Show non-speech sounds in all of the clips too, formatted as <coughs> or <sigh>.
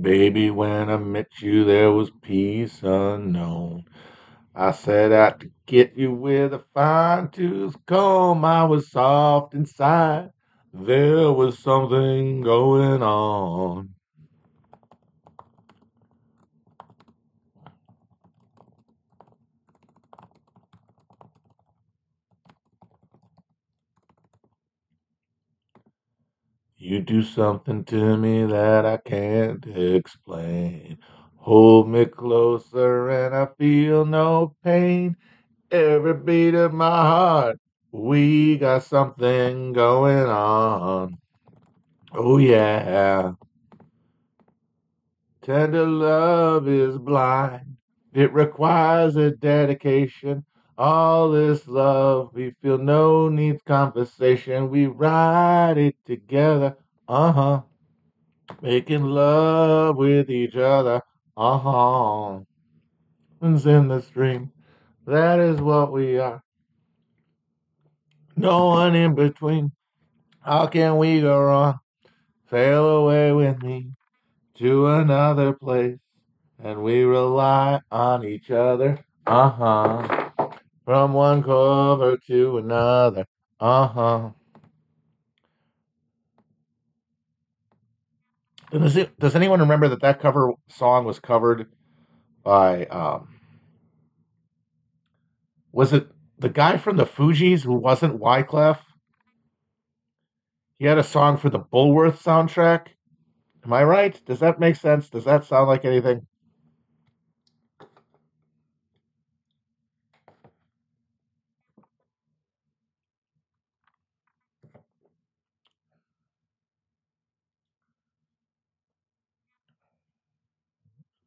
Baby, when I met you, there was peace unknown. I set out to get you with a fine tooth comb. I was soft inside. There was something going on. You do something to me that I can't explain. Hold me closer and I feel no pain. Every beat of my heart, we got something going on. Oh, yeah. Tender love is blind. It requires a dedication. All this love, we feel no needs conversation. We ride it together. Uh huh. Making love with each other. Uh huh. And in the stream. That is what we are. No one in between. How can we go wrong? Sail away with me to another place. And we rely on each other. Uh huh. From one cover to another. Uh huh. Does, it, does anyone remember that that cover song was covered by um, was it the guy from the Fugees who wasn't Wyclef? He had a song for the Bulworth soundtrack. Am I right? Does that make sense? Does that sound like anything?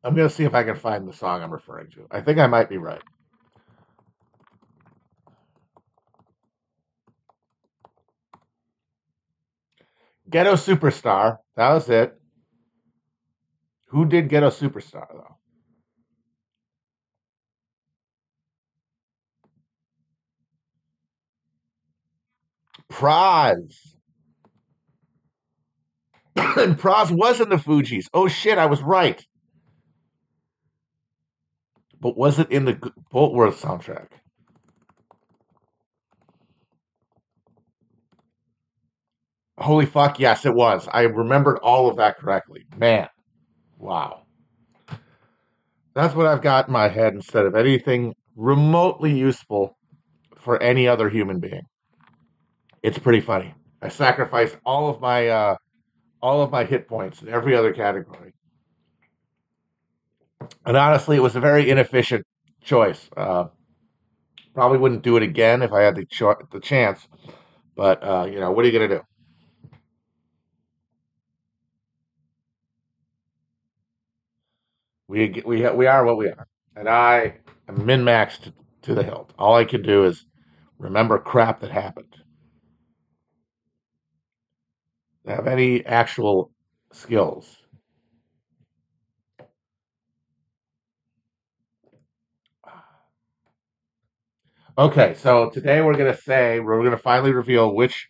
I'm going to see if I can find the song I'm referring to. I think I might be right. Ghetto Superstar. That was it. Who did Ghetto Superstar, though? Pras. <coughs> and Pras was in the Fugees. Oh shit, I was right. But was it in the Bulworth soundtrack? Holy fuck, yes, it was. I remembered all of that correctly. Man, wow. That's what I've got in my head instead of anything remotely useful for any other human being. It's pretty funny. I sacrificed all of my uh, all of my hit points in every other category. And honestly, it was a very inefficient choice. Uh, probably wouldn't do it again if I had the, the chance. But, uh, you know, what are you going to do? We, we, we are what we are. And I am min maxed to the hilt. All I can do is remember crap that happened. Have any actual skills. Okay, so today we're to say, we're to finally reveal which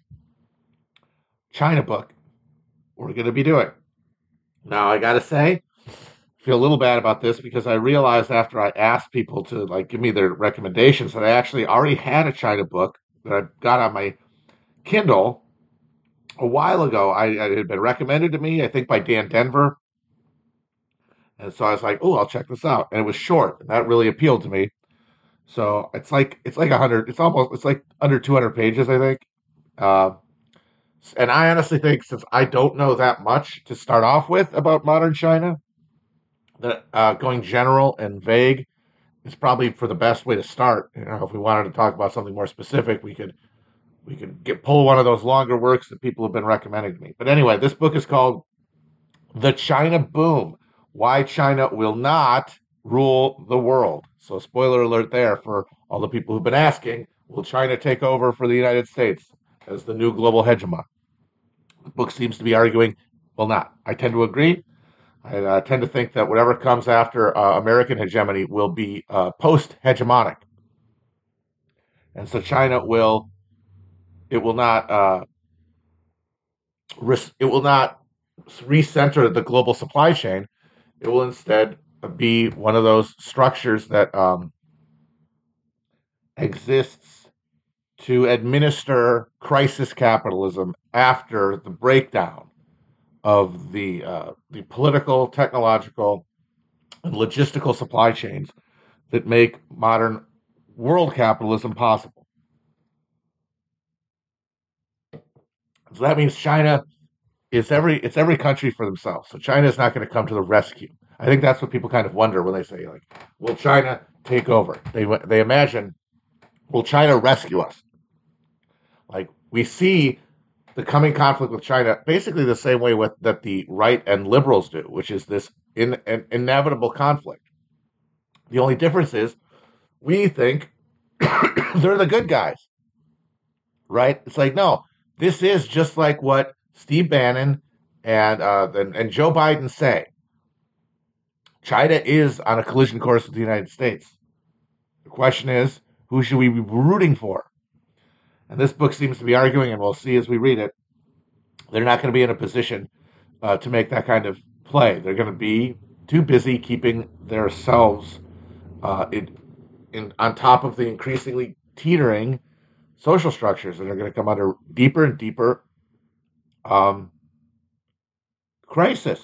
China book we're to be doing. Now, I got to say, feel a little bad about this because I realized after I asked people to like give me their recommendations that I actually already had a China book that I got on my Kindle a while ago. I, it had been recommended to me, I think, by Dan Denvir. And so I was like, oh, I'll check this out. And it was short, and that really appealed to me. So it's like it's like a hundred. It's almost it's like under two hundred pages, I think. Uh, and I honestly think since I don't know that much to start off with about modern China, that uh, going general and vague is probably for the best way to start. You know, if we wanted to talk about something more specific, we could we could get pull one of those longer works that people have been recommending to me. But anyway, this book is called The China Boom: Why China Will Not Rule the World. So, spoiler alert there for all the people who've been asking: Will China take over for the United States as the new global hegemon? The book seems to be arguing, will not. I tend to agree. I uh, tend to think that whatever comes after uh, American hegemony will be uh, post hegemonic. And so China will, it will not, uh, risk, it will not recenter the global supply chain. It will instead be one of those structures that um, exists to administer crisis capitalism after the breakdown of the uh, the political, technological, and logistical supply chains that make modern world capitalism possible. So that means China is every it's every country for themselves. So China is not going to come to the rescue. I think that's what people kind of wonder when they say like, "Will China take over?" They they imagine, "Will China rescue us?" Like we see the coming conflict with China basically the same way with that the right and liberals do, which is this in, an inevitable conflict. The only difference is we think <coughs> they're the good guys, right? It's like no, this is just like what Steve Bannon and uh, and, and Joe Biden say. China is on a collision course with the United States. The question is, who should we be rooting for? And this book seems to be arguing, and we'll see as we read it, they're not going to be in a position uh, to make that kind of play. They're going to be too busy keeping themselves uh, in, in, on top of the increasingly teetering social structures that are going to come under deeper and deeper um, crisis.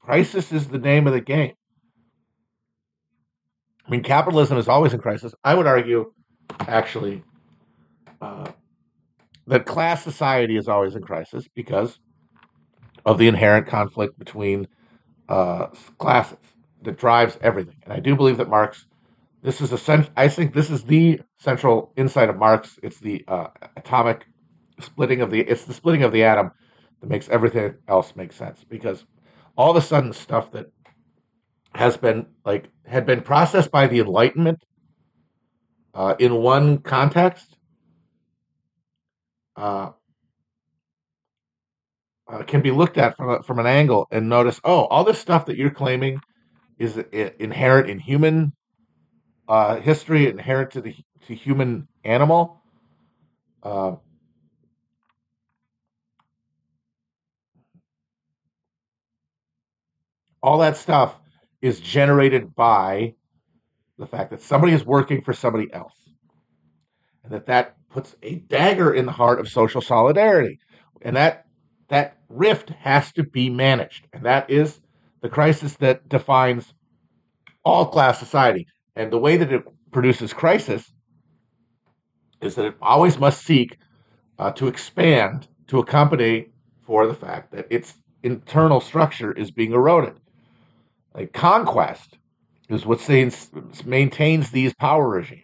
Crisis is the name of the game. I mean, capitalism is always in crisis. I would argue, actually, uh, that class society is always in crisis because of the inherent conflict between uh, classes that drives everything. And I do believe that Marx, this is a I think this is the central insight of Marx. It's the uh, atomic splitting of the, it's the splitting of the atom that makes everything else make sense because all of a sudden stuff that has been like had been processed by the Enlightenment uh, in one context uh, uh, can be looked at from a, from an angle and notice, oh, all this stuff that you're claiming is inherent in human uh, history, inherent to the to human animal. Uh, all that stuff is generated by the fact that somebody is working for somebody else. And that that puts a dagger in the heart of social solidarity. And that that rift has to be managed. And that is the crisis that defines all class society. And the way that it produces crisis is that it always must seek uh, to expand to accompany for the fact that its internal structure is being eroded like conquest is what maintains these power regimes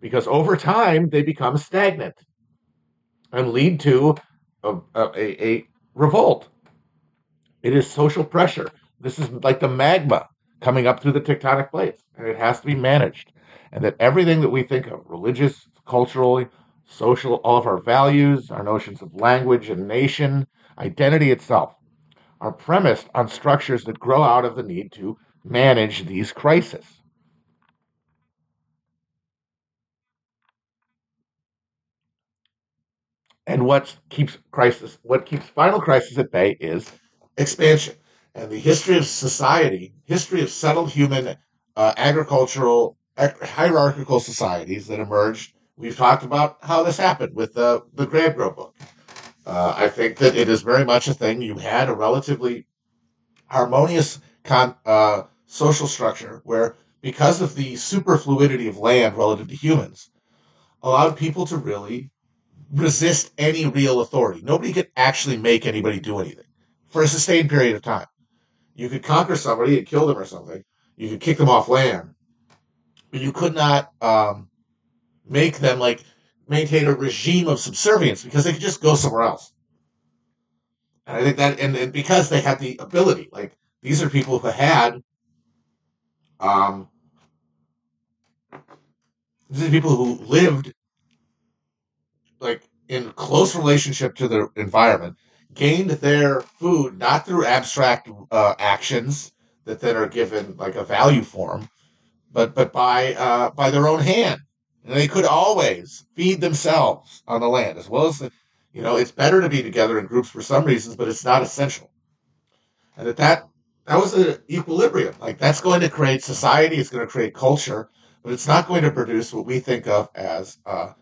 because over time they become stagnant and lead to a, a, a revolt. It is social pressure. This is like the magma coming up through the tectonic plates, and it has to be managed. And that everything that we think of, religious, culturally, social, all of our values, our notions of language and nation, identity itself, are premised on structures that grow out of the need to manage these crises. And what keeps crisis, what keeps final crisis at bay is expansion. And the history of society, history of settled human uh, agricultural hierarchical societies that emerged. We've talked about how this happened with the the Graeber-Wengrow book. Uh, I think that it is very much a thing. You had a relatively harmonious con, uh, social structure where, because of the superfluidity of land relative to humans, allowed people to really resist any real authority. Nobody could actually make anybody do anything for a sustained period of time. You could conquer somebody and kill them or something. You could kick them off land, but you could not um, make them like maintain a regime of subservience because they could just go somewhere else. And I think that, and, and because they had the ability, like these are people who had, um, these are people who lived like in close relationship to their environment, gained their food not through abstract uh, actions that then are given like a value form, but but by uh, by their own hand. And they could always feed themselves on the land, as well as the, you know, it's better to be together in groups for some reasons, but it's not essential. and that that that was an equilibrium. Like that's going to create society. It's going to create culture, but it's not going to produce what we think of as uh,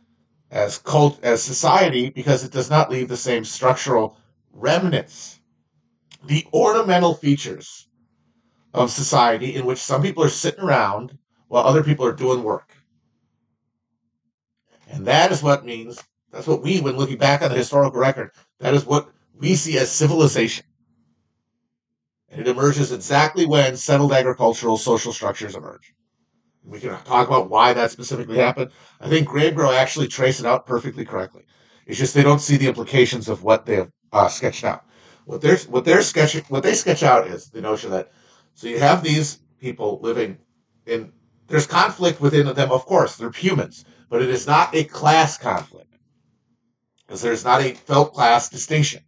as cult as society because it does not leave the same structural remnants. The ornamental features of society in which some people are sitting around while other people are doing work. And that is what means, that's what we, when looking back on the historical record, that is what we see as civilization. And it emerges exactly when settled agricultural social structures emerge. We can talk about why that specifically happened. I think Graeber actually trace it out perfectly correctly. It's just they don't see the implications of what they have uh, sketched out. What they're what they're sketching, what they sketch out is the notion that so you have these people living in there's conflict within them, of course, they're humans, but it is not a class conflict because there's not a felt class distinction.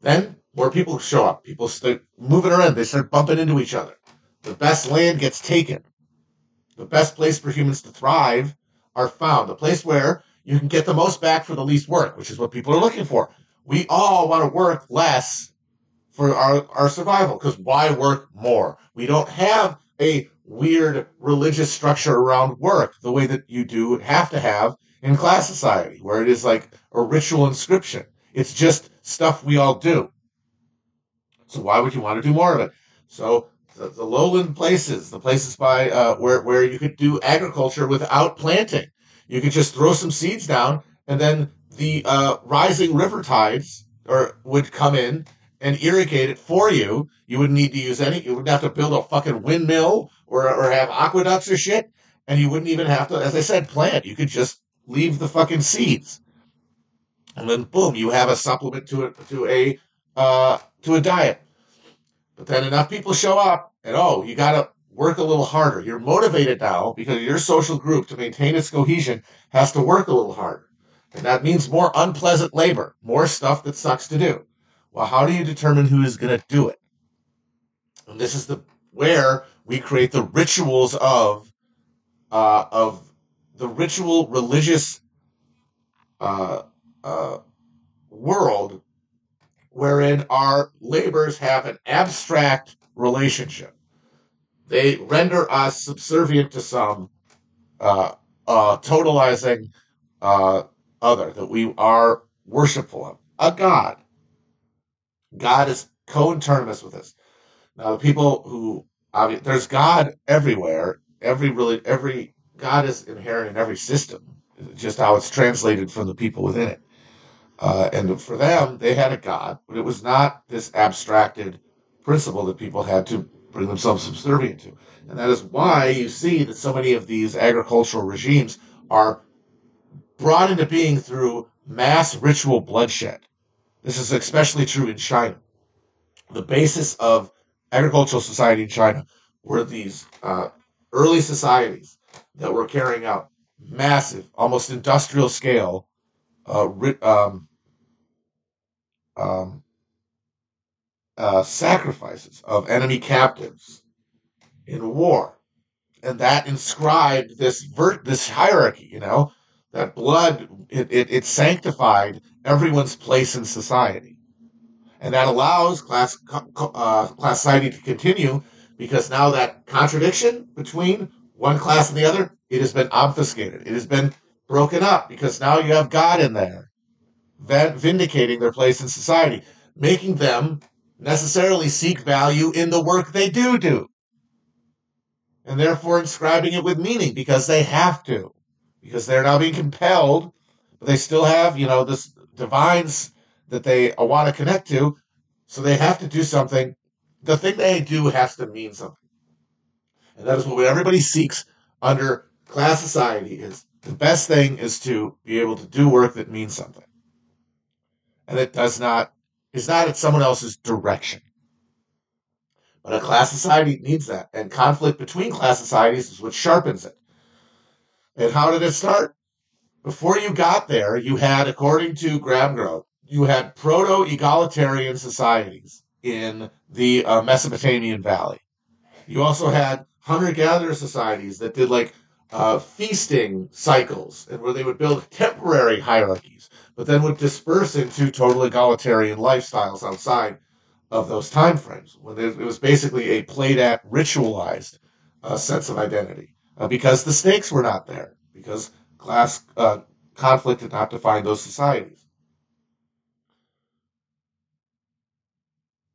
Then more people show up. People start moving around. They start bumping into each other. The best land gets taken. The best place for humans to thrive are found. The place where you can get the most back for the least work, which is what people are looking for. We all want to work less for our, our survival because why work more? We don't have a weird religious structure around work the way that you do have to have in class society, where it is like a ritual inscription. It's just stuff we all do. So why would you want to do more of it? So the, the lowland places, the places by uh, where where you could do agriculture without planting, you could just throw some seeds down, and then the uh, rising river tides or would come in and irrigate it for you. You wouldn't need to use any. You wouldn't have to build a fucking windmill or or have aqueducts or shit, and you wouldn't even have to, as I said, plant. You could just leave the fucking seeds, and then boom, you have a supplement to a to a uh, to a diet. But then enough people show up, and oh, you got to work a little harder. You're motivated now because your social group to maintain its cohesion has to work a little harder. And that means more unpleasant labor, more stuff that sucks to do. Well, how do you determine who is going to do it? And this is the where we create the rituals of uh, of the ritual religious uh, uh, world wherein our labors have an abstract relationship. They render us subservient to some uh, uh, totalizing uh, other, that we are worshipful of, a God. God is coterminous with us. Now, the people who there's God everywhere. Every really every God is inherent in every system. Just how it's translated from the people within it. Uh, and for them, they had a God, but it was not this abstracted principle that people had to bring themselves subservient to. And that is why you see that so many of these agricultural regimes are brought into being through mass ritual bloodshed. This is especially true in China. The basis of agricultural society in China were these uh, early societies that were carrying out massive, almost industrial scale uh, um, um, uh, sacrifices of enemy captives in war, and that inscribed this ver- this hierarchy. You know, that blood it, it, it sanctified everyone's place in society, and that allows class uh, class society to continue because now that contradiction between one class and the other it has been obfuscated. It has been broken up because now you have God in there vindicating their place in society, making them necessarily seek value in the work they do do. And therefore inscribing it with meaning because they have to, because they're now being compelled, but they still have, you know, this divines that they uh, want to connect to. So they have to do something. The thing they do has to mean something. And that is what everybody seeks under class society is the best thing is to be able to do work that means something and it does not is not at someone else's direction. But a class society needs that, and conflict between class societies is what sharpens it. And how did it start? Before you got there, you had, according to Graeber-Wengrow, you had proto-egalitarian societies in the uh, Mesopotamian Valley. You also had hunter-gatherer societies that did like uh, feasting cycles, and where they would build temporary hierarchies but then would disperse into total egalitarian lifestyles outside of those time frames when it was basically a played at, ritualized uh, sense of identity uh, because the stakes were not there because class uh, conflict did not define those societies.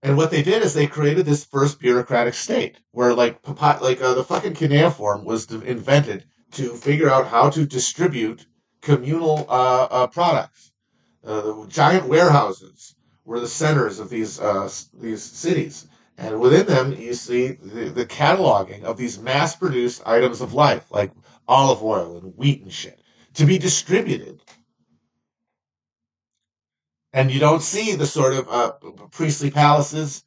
And what they did is they created this first bureaucratic state where, like, like uh, the fucking cuneiform was invented to figure out how to distribute communal uh, uh, products. Uh, giant warehouses were the centers of these uh, these cities, and within them you see the, the cataloging of these mass-produced items of life, like olive oil and wheat and shit, to be distributed and you don't see the sort of uh, priestly palaces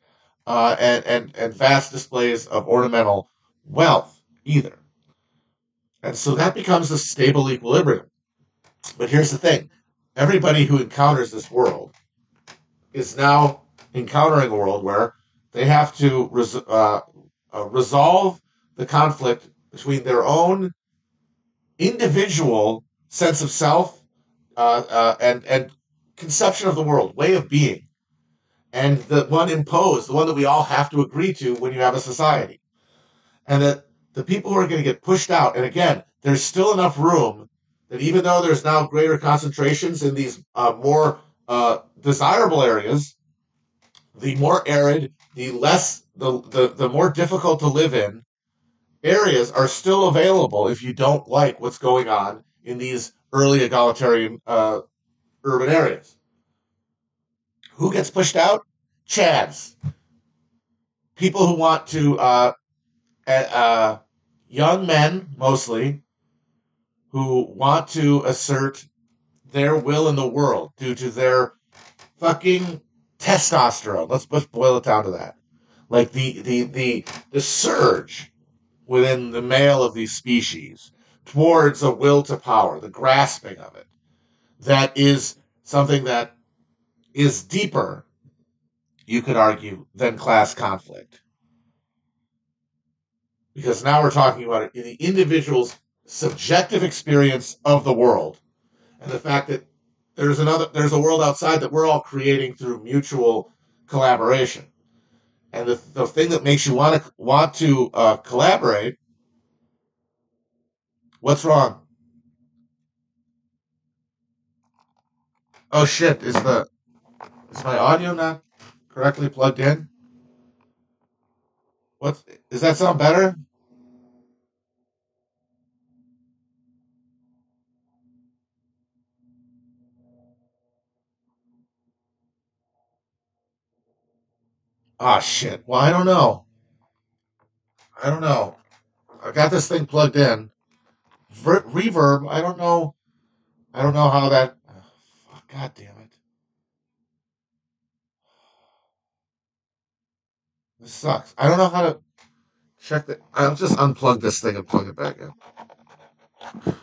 uh, and, and, and vast displays of ornamental wealth either. And so that becomes a stable equilibrium. But here's the thing everybody who encounters this world is now encountering a world where they have to res- uh, uh, resolve the conflict between their own individual sense of self uh, uh and and conception of the world, way of being, and the one imposed, the one that we all have to agree to when you have a society. And that the people who are going to get pushed out, and again, there's still enough room that even though there's now greater concentrations in these uh, more uh, desirable areas, the more arid, the less, the, the, the more difficult to live in areas are still available if you don't like what's going on in these early egalitarian uh, urban areas. Who gets pushed out? Chads. People who want to, uh, uh, young men mostly, who want to assert their will in the world due to their fucking testosterone. Let's just boil it down to that. Like the, the, the, the surge within the male of these species towards a will to power, the grasping of it that is something that is deeper, you could argue, than class conflict. Because now we're talking about the individual's subjective experience of the world. And the fact that there's another there's a world outside that we're all creating through mutual collaboration. And the, the thing that makes you want to want to uh, collaborate what's wrong Oh shit, is the is my audio not correctly plugged in? What does that sound better? Ah shit. Well, I don't know. I don't know. I got this thing plugged in. Ver- reverb. I don't know. I don't know how that God damn it. This sucks. I don't know how to check the. I'll just unplug this thing and plug it back in.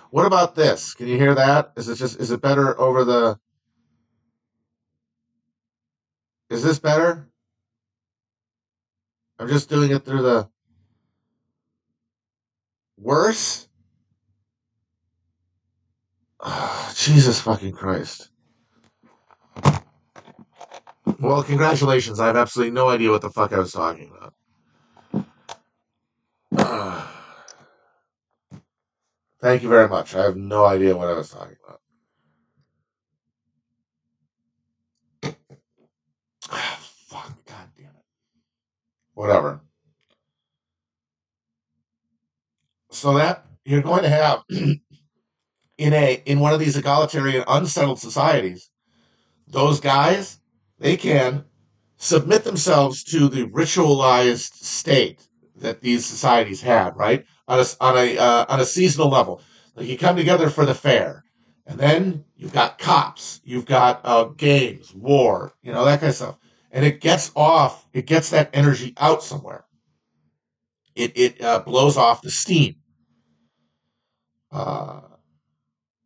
What about this? Can you hear that? Is it just? Is it better over the? Is this better? I'm just doing it through the. Worse? Oh, <sighs> Jesus fucking Christ. Well, congratulations. I have absolutely no idea what the fuck I was talking about. <sighs> Thank you very much. I have no idea what I was talking about. <sighs> fuck, god damn it. Whatever. So that you're going to have <clears throat> in a in one of these egalitarian unsettled societies, those guys they can submit themselves to the ritualized state that these societies had, right? On a, on a, uh, on a seasonal level. Like you come together for the fair, and then you've got cops, you've got uh, games, war, you know, that kind of stuff. And it gets off, it gets that energy out somewhere. It, it uh, blows off the steam. Uh,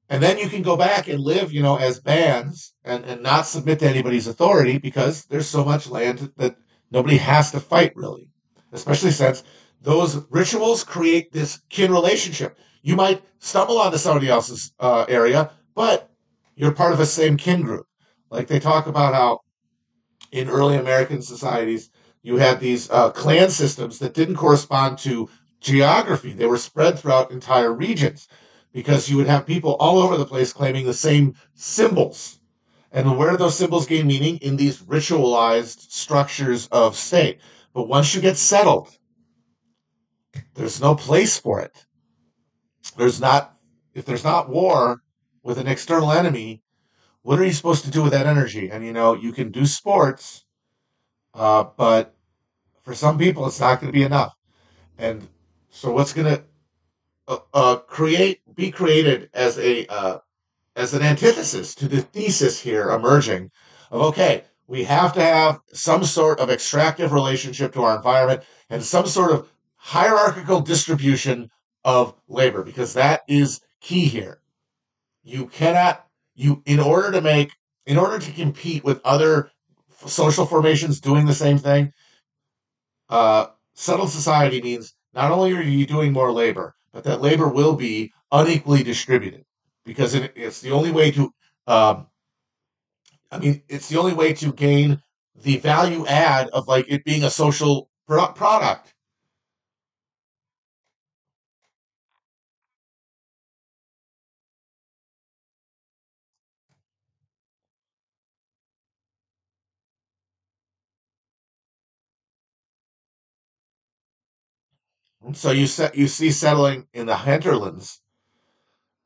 and then you can go back and live, you know, as bands and, and not submit to anybody's authority because there's so much land that nobody has to fight really. Especially since those rituals create this kin relationship. You might stumble onto somebody else's uh, area, but you're part of the same kin group. Like they talk about how in early American societies, you had these uh, clan systems that didn't correspond to geography. They were spread throughout entire regions because you would have people all over the place claiming the same symbols. And where do those symbols gain meaning? In these ritualized structures of state. But once you get settled, there's no place for it. There's not, if there's not war with an external enemy, what are you supposed to do with that energy? And you know, you can do sports, uh, but for some people, it's not going to be enough. And so, what's going to uh, uh, create, be created as a uh, as an antithesis to the thesis here emerging of okay, we have to have some sort of extractive relationship to our environment and some sort of hierarchical distribution of labor because that is key here. You cannot you in order to make in order to compete with other social formations doing the same thing, uh, settled society means not only are you doing more labor, but that labor will be unequally distributed because it, it's the only way to. Um, I mean, it's the only way to gain the value add of like it being a social pro- product. So you set you see settling in the hinterlands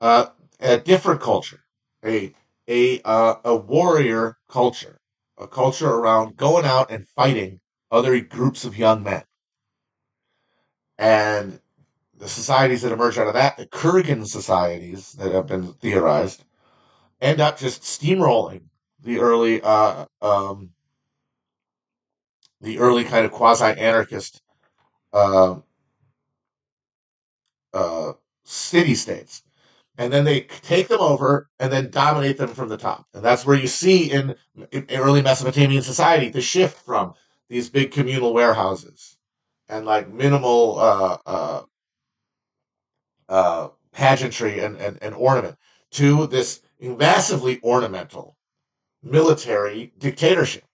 uh, a different culture, a a uh, a warrior culture, a culture around going out and fighting other groups of young men, and the societies that emerge out of that, the Kurgan societies that have been theorized, end up just steamrolling the early uh, um, the early kind of quasi anarchist uh, uh, city states. And then they take them over and then dominate them from the top. And that's where you see in, in early Mesopotamian society the shift from these big communal warehouses and like minimal uh, uh, uh, pageantry and, and, and ornament to this massively ornamental military dictatorship,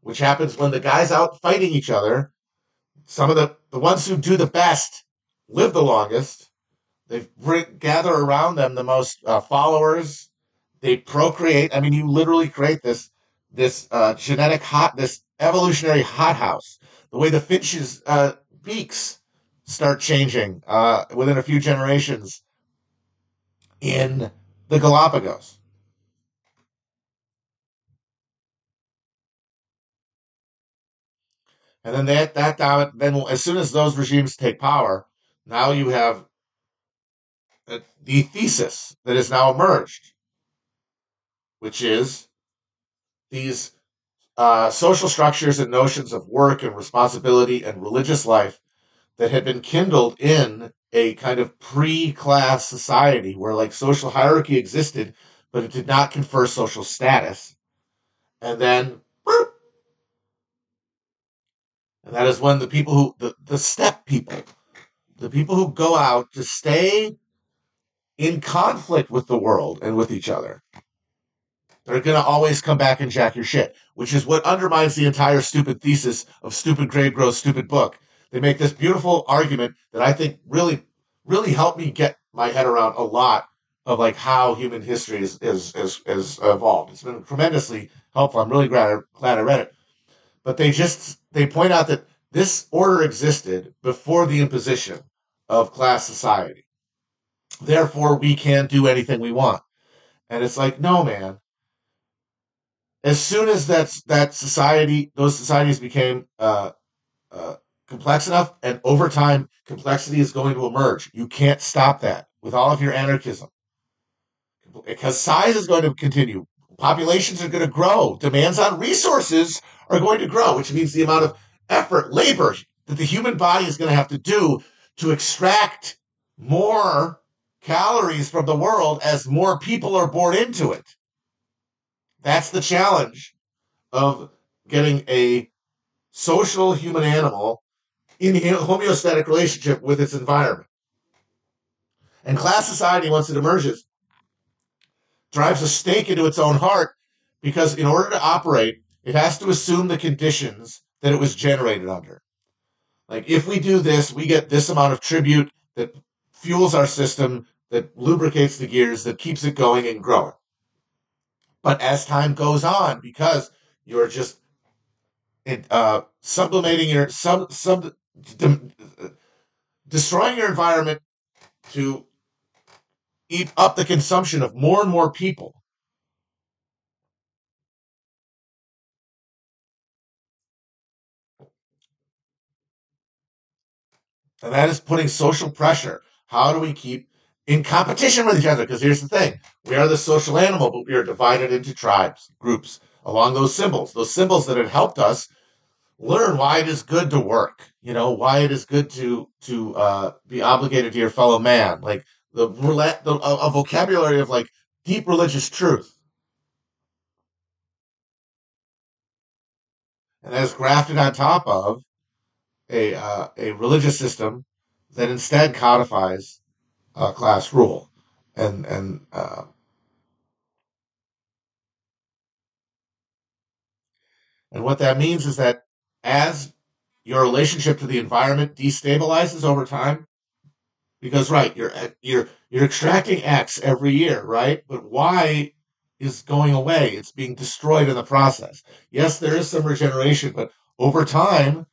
which happens when the guys out fighting each other, some of the, the ones who do the best live the longest. They gather around them the most uh, followers. They procreate. I mean, you literally create this this uh, genetic hot, this evolutionary hothouse. The way the finches' uh, beaks start changing uh, within a few generations in the Galapagos. And then that that then as soon as those regimes take power, now you have the thesis that has now emerged, which is these uh, social structures and notions of work and responsibility and religious life that had been kindled in a kind of pre-class society where like social hierarchy existed, but it did not confer social status. And then, and that is when the people who, the, the steppe people, the people who go out to stay in conflict with the world and with each other. They're going to always come back and jack your shit, which is what undermines the entire stupid thesis of stupid Graeber-Wengrow's stupid book. They make this beautiful argument that I think really, really helped me get my head around a lot of like how human history is, is, is, is evolved. It's been tremendously helpful. I'm really glad, glad I read it. But they just, they point out that this order existed before the imposition of class society. Therefore, we can do anything we want. And it's like, no, man. As soon as that's that society, those societies became uh, uh, complex enough, and over time, complexity is going to emerge. You can't stop that with all of your anarchism, because size is going to continue. Populations are going to grow. Demands on resources are going to grow, which means the amount of effort, labor that the human body is going to have to do to extract more calories from the world as more people are born into it. That's the challenge of getting a social human animal in a homeostatic relationship with its environment. And class society, once it emerges, drives a stake into its own heart because in order to operate it has to assume the conditions that it was generated under. Like if we do this, we get this amount of tribute that fuels our system, that lubricates the gears, that keeps it going and growing. But as time goes on, because you're just uh, sublimating your sub, sub de, destroying your environment to eat up the consumption of more and more people. And that is putting social pressure. How do we keep in competition with each other? Because here's the thing we are the social animal, but we are divided into tribes, groups, along those symbols, those symbols that have helped us learn why it is good to work. You know, why it is good to to uh, be obligated to your fellow man. Like the, the a vocabulary of like deep religious truth. And that is grafted on top of a uh, a religious system that instead codifies uh, class rule, and and uh, and what that means is that as your relationship to the environment destabilizes over time, because right, you're you're you're extracting X every year, right? But Y is going away; it's being destroyed in the process. Yes, there is some regeneration, but over time,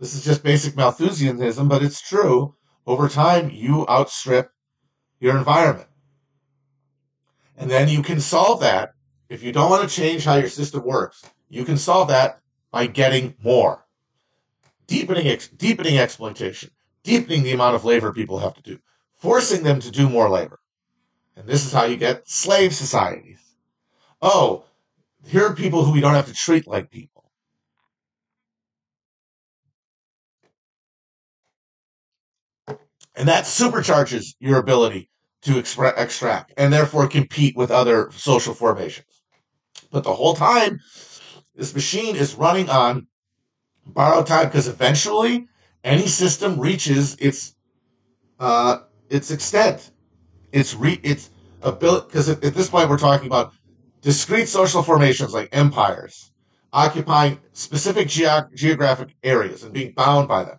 this is just basic Malthusianism, but it's true. Over time, you outstrip your environment. And then you can solve that. If you don't want to change how your system works, you can solve that by getting more. Deepening, ex- deepening exploitation, deepening the amount of labor people have to do, forcing them to do more labor. And this is how you get slave societies. Oh, here are people who we don't have to treat like people. And that supercharges your ability to expre- extract and therefore compete with other social formations. But the whole time, this machine is running on borrowed time because eventually any system reaches its uh, its extent, its re its ability. Because at, at this point, we're talking about discrete social formations like empires occupying specific ge- geographic areas and being bound by them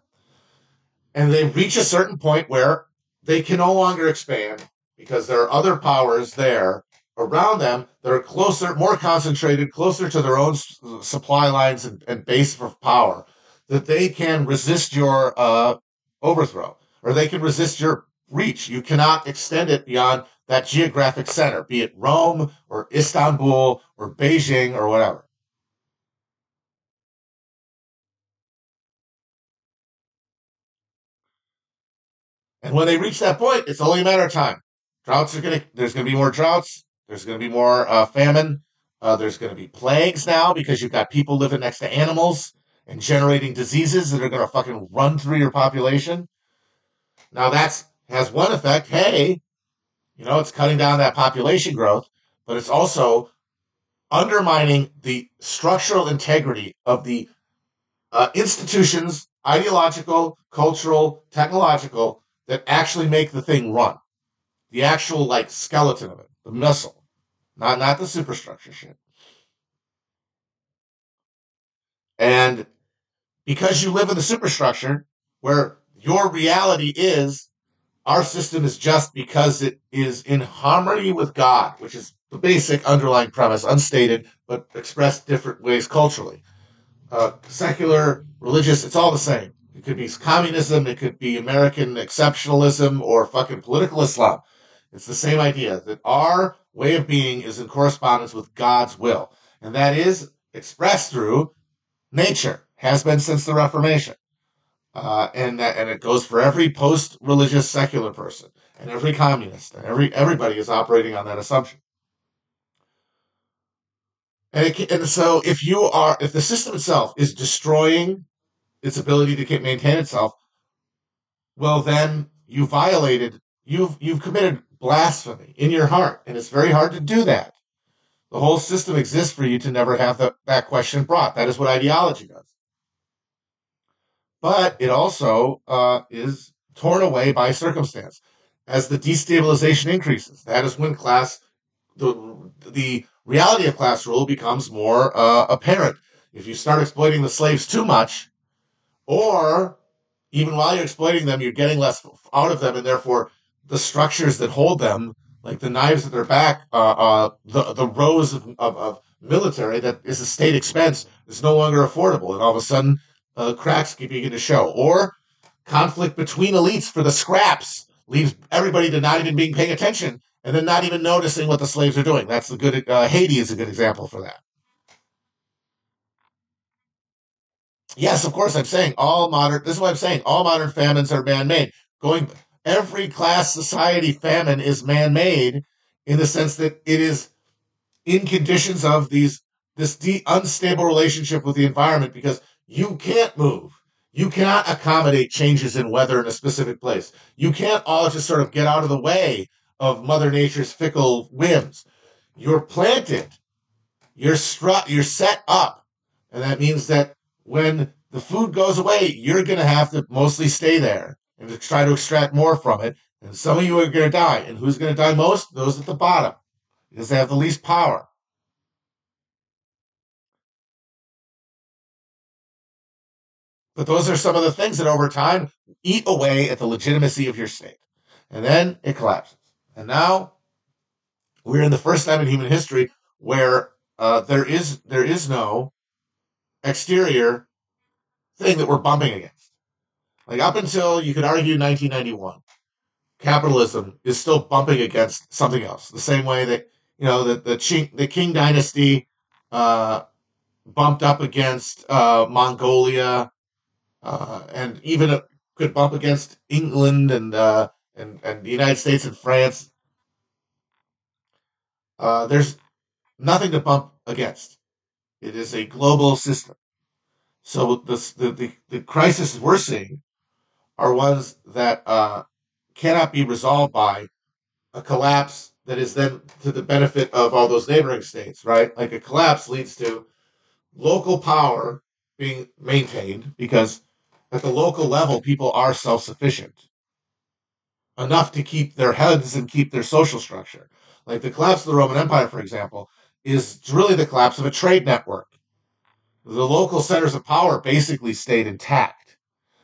and they reach a certain point where they can no longer expand because there are other powers there around them that are closer, more concentrated, closer to their own supply lines and, and base of power, that they can resist your uh, overthrow or they can resist your reach. You cannot extend it beyond that geographic center, be it Rome or Istanbul or Beijing or whatever. And when they reach that point, it's only a matter of time. Droughts are going to, there's going to be more droughts. There's going to be more uh, famine. Uh, there's going to be plagues now because you've got people living next to animals and generating diseases that are going to fucking run through your population. Now that's has one effect. Hey, you know, it's cutting down that population growth, but it's also undermining the structural integrity of the uh, institutions, ideological, cultural, technological, that actually make the thing run. The actual like skeleton of it, the muscle, not not the superstructure shit. And because you live in the superstructure where your reality is our system is just because it is in harmony with God, which is the basic underlying premise, unstated, but expressed different ways culturally. Uh, secular, religious, it's all the same. It could be communism, it could be American exceptionalism, or fucking political Islam. It's the same idea that our way of being is in correspondence with God's will. And that is expressed through nature, has been since the Reformation. Uh, and that, and it goes for every post-religious secular person and every communist and every everybody is operating on that assumption. And, it, and so if you are if the system itself is destroying its ability to maintain itself, well, then you violated, you've, you've committed blasphemy in your heart. And it's very hard to do that. The whole system exists for you to never have the, that question brought. That is what ideology does. But it also uh, is torn away by circumstance. As the destabilization increases, that is when class, the, the reality of class rule becomes more uh, apparent If you start exploiting the slaves too much, or even while you're exploiting them, you're getting less out of them, and therefore the structures that hold them, like the knives at their back, uh, uh, the the rows of, of, of, military that is a state expense is no longer affordable, and all of a sudden uh, cracks begin to show. Or conflict between elites for the scraps leaves everybody to not even being paying attention, and then not even noticing what the slaves are doing. That's a good. Uh, Haiti is a good example for that. Yes, of course, I'm saying all modern. This is what I'm saying. All modern famines are man-made. Going every class society famine is man-made in the sense that it is in conditions of these this de- unstable relationship with the environment because you can't move. You cannot accommodate changes in weather in a specific place. You can't all just sort of get out of the way of Mother Nature's fickle whims. You're planted. You're stru- you're set up. And that means that when the food goes away, you're going to have to mostly stay there and to try to extract more from it. And some of you are going to die. And who's going to die most? Those at the bottom because they have the least power. But those are some of the things that over time eat away at the legitimacy of your state. And then it collapses. And now we're in the first time in human history where uh, there is there is no exterior thing that we're bumping against. Like up until you could argue 1991, capitalism is still bumping against something else. The same way that you know the the, Qing, the Qing dynasty uh, bumped up against uh, Mongolia, uh, and even could bump against England and uh, and and the United States and France. Uh, there's nothing to bump against. It is a global system. So the, the, the, crises we're seeing are ones that uh, cannot be resolved by a collapse that is then to the benefit of all those neighboring states, right? Like a collapse leads to local power being maintained because at the local level, people are self sufficient enough to keep their heads and keep their social structure. Like the collapse of the Roman Empire, for example, is really the collapse of a trade network the local centers of power basically stayed intact.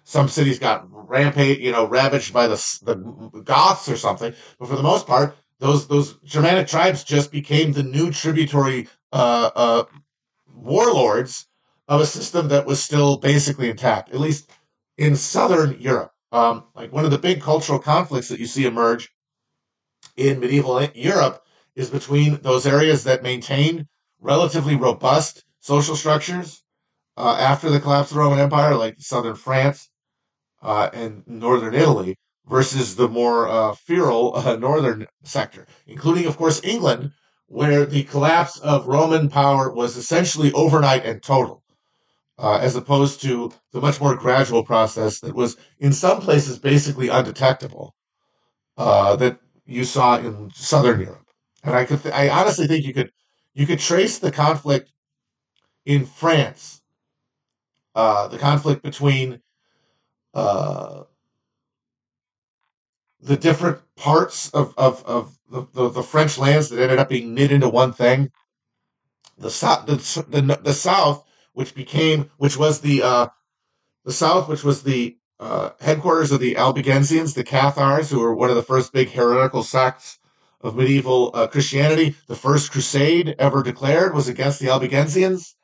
Some cities got rampage, you know, ravaged by the, the Goths or something, but for the most part, those those Germanic tribes just became the new tributary uh, uh, warlords of a system that was still basically intact, at least in southern Europe. Um, like one of the big cultural conflicts that you see emerge in medieval Europe is between those areas that maintained relatively robust social structures uh, after the collapse of the Roman Empire, like southern France uh, and northern Italy, versus the more uh, feral uh, northern sector, including, of course, England, where the collapse of Roman power was essentially overnight and total. Uh, as opposed to the much more gradual process that was in some places basically undetectable uh, that you saw in southern Europe. And I could, th- I honestly think you could, you could trace the conflict in France, uh, the conflict between uh, the different parts of, of, of the, the, the, French lands that ended up being knit into one thing. The south, the, the, the south, which became, which was the uh, the south, which was the uh, headquarters of the Albigensians, the Cathars, who were one of the first big heretical sects of medieval uh, Christianity. The first crusade ever declared was against the Albigensians.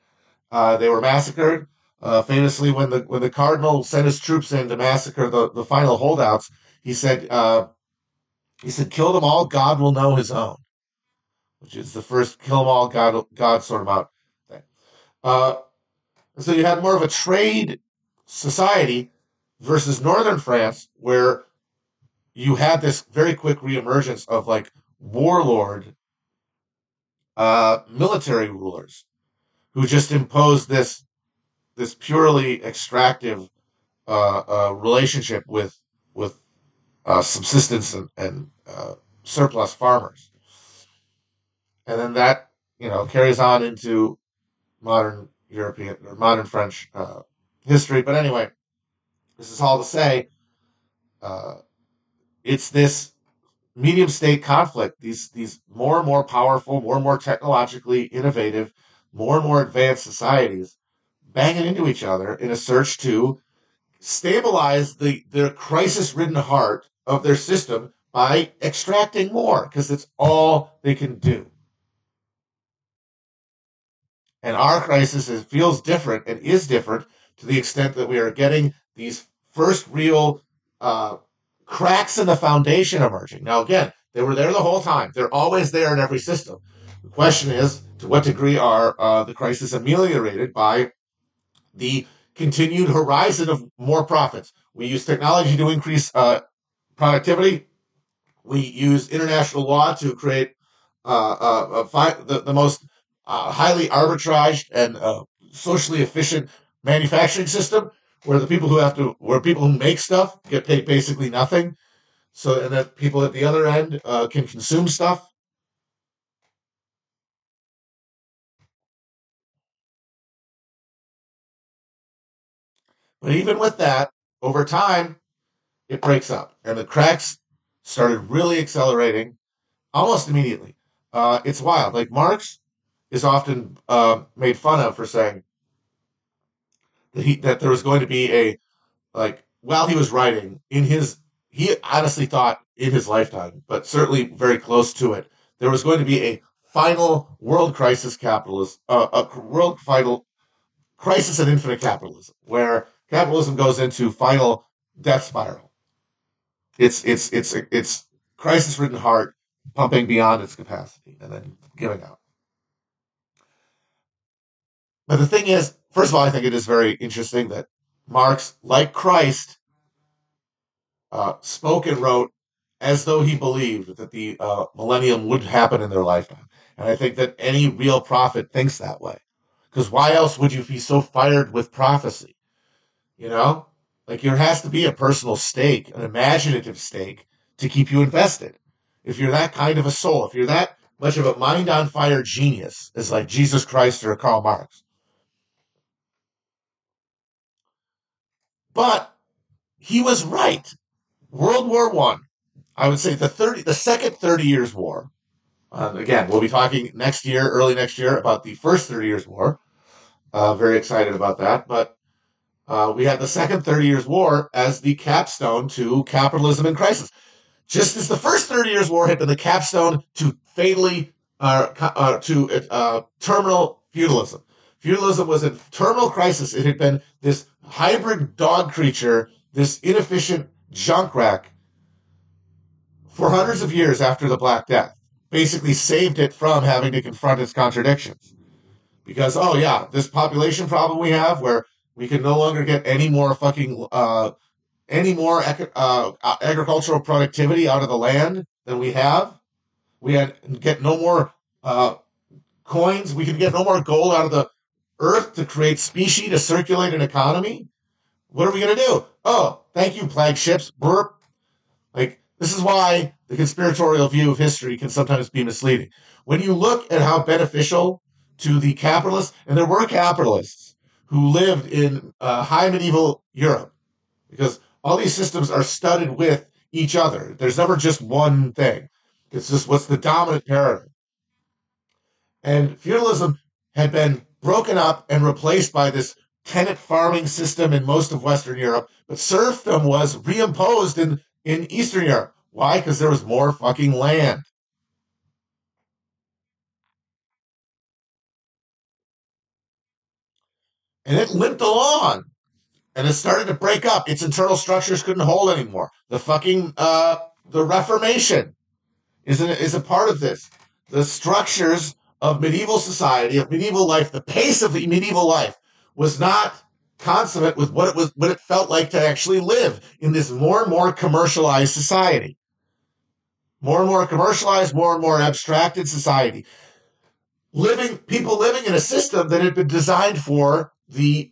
Uh, they were massacred. Uh, famously, when the when the cardinal sent his troops in to massacre the, the final holdouts, he said uh, he said, "Kill them all. God will know His own," which is the first "kill them all, God God sort of out thing. Uh, so you had more of a trade society versus northern France, where you had this very quick reemergence of like warlord uh, military rulers who just imposed this this purely extractive uh, uh, relationship with with uh, subsistence and, and uh, surplus farmers, and then that you know carries on into modern European or modern French uh, history. But anyway, this is all to say, uh, it's this medium state conflict. These these more and more powerful, more and more technologically innovative more and more advanced societies banging into each other in a search to stabilize the, the crisis ridden heart of their system by extracting more because it's all they can do. And our crisis is, feels different and is different to the extent that we are getting these first real uh, cracks in the foundation emerging. Now, again, they were there the whole time. They're always there in every system. The question is, to what degree are uh, the crises ameliorated by the continued horizon of more profits? We use technology to increase uh, productivity. We use international law to create uh, uh fi- the, the most uh, highly arbitraged and uh, socially efficient manufacturing system where the people who have to, where people who make stuff get paid basically nothing. So, and that people at the other end can consume stuff. But even with that, over time, it breaks up and the cracks started really accelerating almost immediately. Uh, it's wild. Like Marx is often uh, made fun of for saying that he that there was going to be a like while he was writing in his he honestly thought in his lifetime, but certainly very close to it, there was going to be a final world crisis capitalism, uh, a world final crisis and infinite capitalism, where capitalism goes into final death spiral. It's it's it's it's crisis ridden heart pumping beyond its capacity and then giving out. But the thing is, first of all, I think it is very interesting that Marx, like Christ, uh, spoke and wrote as though he believed that the uh, millennium would happen in their lifetime. And I think that any real prophet thinks that way. Because why else would you be so fired with prophecy? You know? Like there has to be a personal stake, an imaginative stake to keep you invested. If you're that kind of a soul, if you're that much of a mind on fire genius as like Jesus Christ or Karl Marx, But he was right. World War One, I, I would say the thirty, the second Thirty Years' War. Uh, again, we'll be talking next year, early next year, about the first Thirty Years' War. Uh, very excited about that. But uh, we had the second Thirty Years' War as the capstone to capitalism in crisis. Just as the first Thirty Years' War had been the capstone to fatally uh, uh, to uh, terminal feudalism. Feudalism was in terminal crisis. It had been this hybrid dog creature, this inefficient junk rack, for hundreds of years after the Black Death. Basically saved it from having to confront its contradictions. Because, oh yeah, this population problem we have where we can no longer get any more fucking, uh, any more uh, agricultural productivity out of the land than we have. We had get no more uh, coins. We can get no more gold out of the Earth to create species to circulate an economy? What are we going to do? Oh, thank you, flagships. Burp. Like, this is why the conspiratorial view of history can sometimes be misleading. When you look at how beneficial to the capitalists, and there were capitalists who lived in uh, high medieval Europe, because all these systems are studded with each other. There's never just one thing. It's just what's the dominant paradigm. And feudalism had been broken up and replaced by this tenant farming system in most of Western Europe, but serfdom was reimposed in, in Eastern Europe. Why? Because there was more fucking land. And it limped along. And it started to break up. Its internal structures couldn't hold anymore. The fucking uh, the Reformation is a, is a part of this. The structures of medieval society, of medieval life, the pace of the medieval life was not consummate with what it was, what it felt like to actually live in this more and more commercialized society. More and more commercialized, more and more abstracted society. Living, people living in a system that had been designed for the,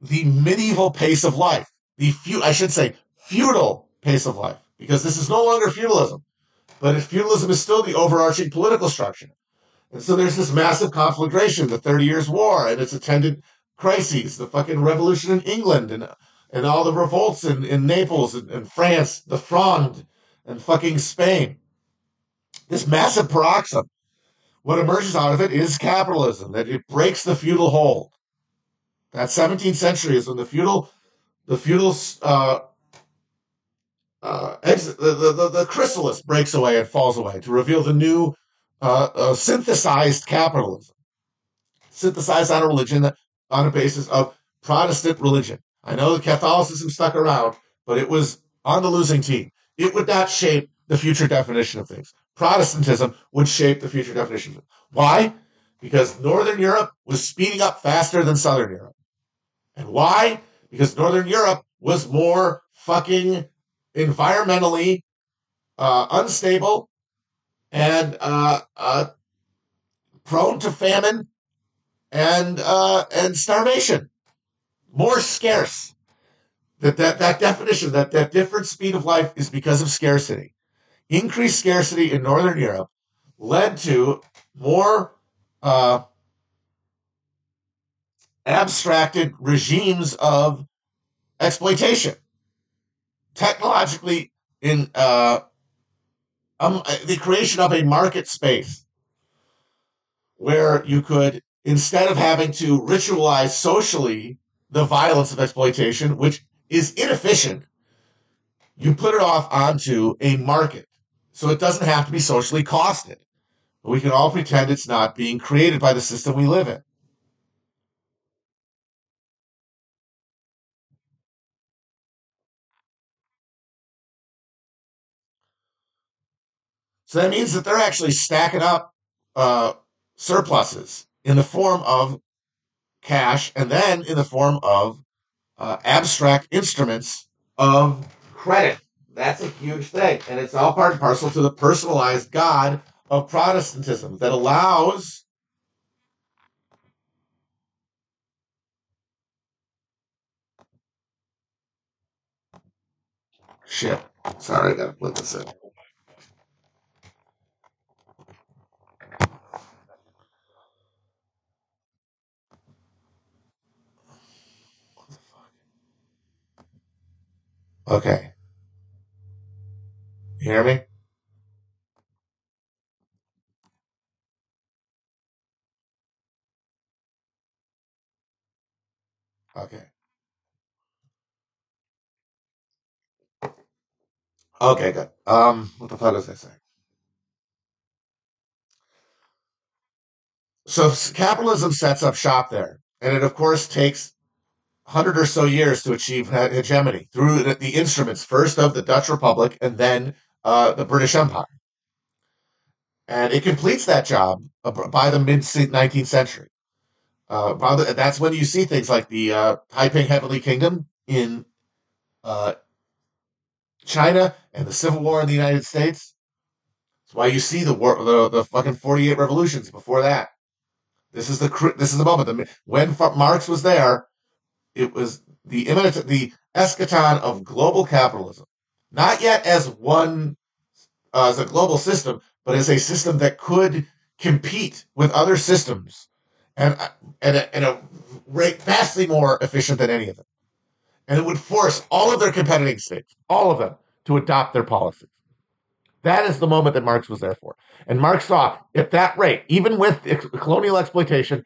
the medieval pace of life. The few, I should say, feudal pace of life, because this is no longer feudalism, but feudalism is still the overarching political structure. And so there's this massive conflagration, the Thirty Years' War, and its attendant crises, the fucking revolution in England, and and all the revolts in, in Naples and, and France, the Fronde, and fucking Spain. This massive paroxysm. What emerges out of it is capitalism, that it breaks the feudal hold. That 17th century is when the feudal, the feudal uh, uh, the, the, the, chrysalis breaks away and falls away to reveal the new uh, uh, synthesized capitalism, synthesized on a religion on a basis of Protestant religion. I know that Catholicism stuck around, but it was on the losing team. It would not shape the future definition of things. Protestantism would shape the future definition. Why? Because Northern Europe was speeding up faster than Southern Europe. And why? Because Northern Europe was more fucking environmentally uh, unstable and uh, uh, prone to famine and uh, and starvation, more scarce. That, that that definition, that that different speed of life is because of scarcity. Increased scarcity in Northern Europe led to more uh, abstracted regimes of exploitation. Technologically in uh, um, the creation of a market space where you could instead of having to ritualize socially the violence of exploitation which is inefficient you put it off onto a market. So it doesn't have to be socially costed. We can all pretend it's not being created by the system we live in So that means that they're actually stacking up uh, surpluses in the form of cash and then in the form of uh, abstract instruments of credit. That's a huge thing. And it's all part and parcel to the personalized God of Protestantism that allows shit. Sorry, I gotta put this in. Okay. You hear me? Okay. Okay, good. Um, what the fuck was I saying? So capitalism sets up shop there, and it of course takes hundred or so years to achieve hegemony through the instruments first of the Dutch Republic and then uh, the British Empire, and it completes that job by the mid 19th century. Uh, the, that's when you see things like the uh, Taiping Heavenly Kingdom in uh, China and the Civil War in the United States. That's why you see the war, the, the fucking 48 revolutions before that. This is the this is the moment. The, when Marx was there, it was the imminent, the eschaton of global capitalism, not yet as one uh, as a global system, but as a system that could compete with other systems and and a, and a rate vastly more efficient than any of them, and it would force all of their competing states, all of them, to adopt their policies. That is the moment that Marx was there for. And Marx saw at that rate, even with colonial exploitation,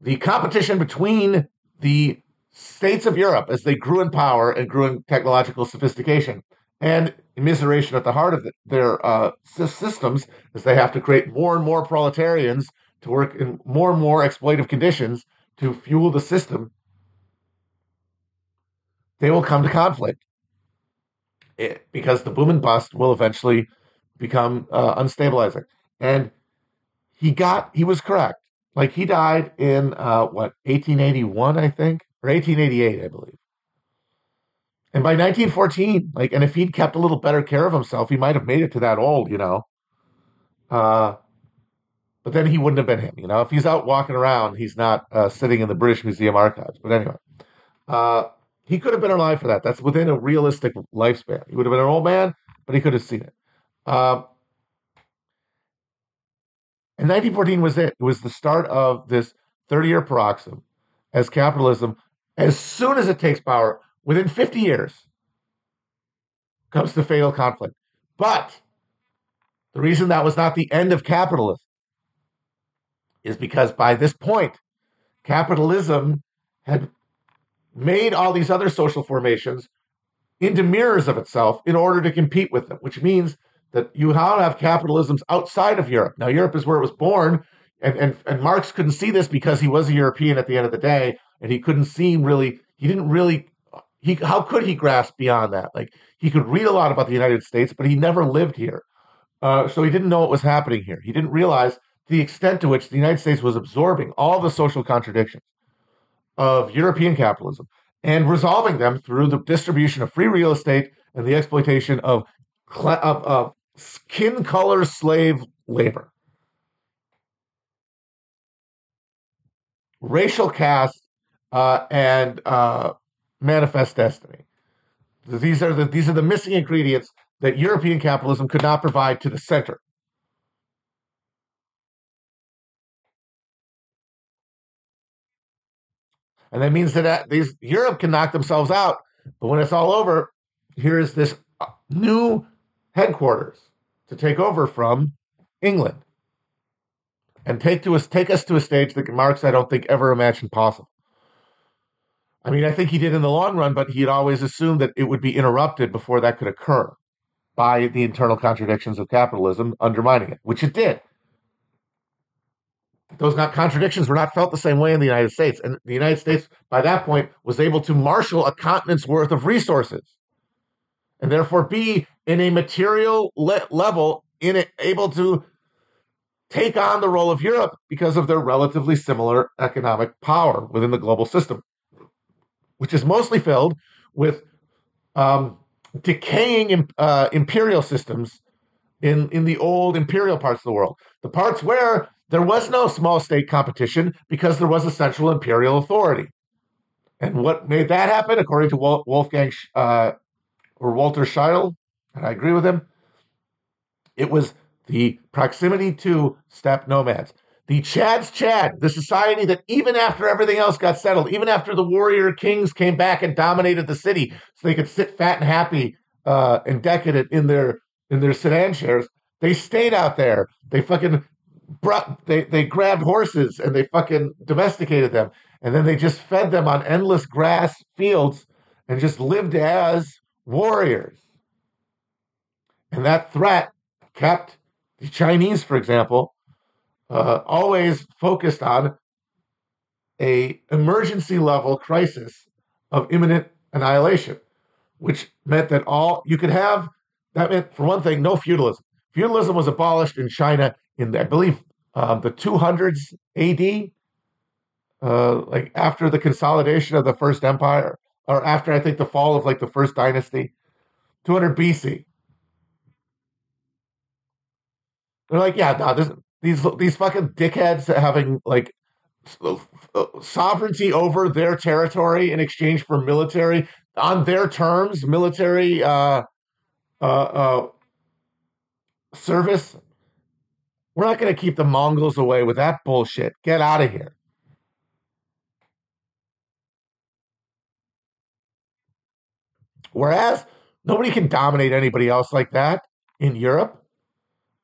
the competition between the states of Europe as they grew in power and grew in technological sophistication and immiseration at the heart of their uh, systems as they have to create more and more proletarians to work in more and more exploitative conditions to fuel the system, they will come to conflict. It, because the boom and bust will eventually become uh, unstabilizing. And he got, he was correct. Like he died in uh, what 1881, I think, or 1888, I believe. And by 1914, like, and if he'd kept a little better care of himself, he might have made it to that old, you know. Uh, but then he wouldn't have been him, you know. If he's out walking around, he's not uh, sitting in the British Museum archives. But anyway, uh, he could have been alive for that. That's within a realistic lifespan. He would have been an old man, but he could have seen it. Uh, and 1914 was it. It was the start of this 30 year paroxysm as capitalism, as soon as it takes power, within 50 years, comes the fatal conflict. But the reason that was not the end of capitalism is because by this point, capitalism had made all these other social formations into mirrors of itself in order to compete with them, which means that you now have capitalisms outside of Europe. Now, Europe is where it was born, and, and, and Marx couldn't see this because he was a European at the end of the day, and he couldn't seem really, he didn't really, he how could he grasp beyond that? Like, he could read a lot about the United States, but he never lived here. Uh, so he didn't know what was happening here. He didn't realize the extent to which the United States was absorbing all the social contradictions of European capitalism and resolving them through the distribution of free real estate and the exploitation of, of, of skin color slave labor. Racial caste uh, and uh, manifest destiny. These are the these are the missing ingredients that European capitalism could not provide to the center. And that means that these Europe can knock themselves out, but when it's all over, here is this uh, new headquarters to take over from England and take to us take us to a stage that Marx I don't think ever imagined possible. I mean, I think he did in the long run, but he had always assumed that it would be interrupted before that could occur by the internal contradictions of capitalism undermining it, which it did those not contradictions were not felt the same way in the United States. And the United States, by that point, was able to marshal a continent's worth of resources and therefore be in a material le- level in it, able to take on the role of Europe because of their relatively similar economic power within the global system, which is mostly filled with um, decaying uh, imperial systems in, in the old imperial parts of the world. The parts where there was no small state competition because there was a central imperial authority. And what made that happen, according to Wolfgang uh, or Walter Scheidel, and I agree with him, it was the proximity to steppe nomads. The Chad's Chad, the society that even after everything else got settled, even after the warrior kings came back and dominated the city, so they could sit fat and happy uh, and decadent in their in their sedan chairs, they stayed out there. They fucking brought they they grabbed horses and they fucking domesticated them and then they just fed them on endless grass fields and just lived as warriors and that threat kept the chinese for example uh, always focused on a emergency level crisis of imminent annihilation which meant that all you could have that meant for one thing no feudalism feudalism was abolished in china in I believe um, the 200s AD, uh, like after the consolidation of the first empire, or after I think the fall of like the first dynasty, 200 BC. They're like, yeah, no, this, these these fucking dickheads having like sovereignty over their territory in exchange for military on their terms, military uh, uh, uh, service we're not going to keep the Mongols away with that bullshit. Get out of here. Whereas nobody can dominate anybody else like that in Europe.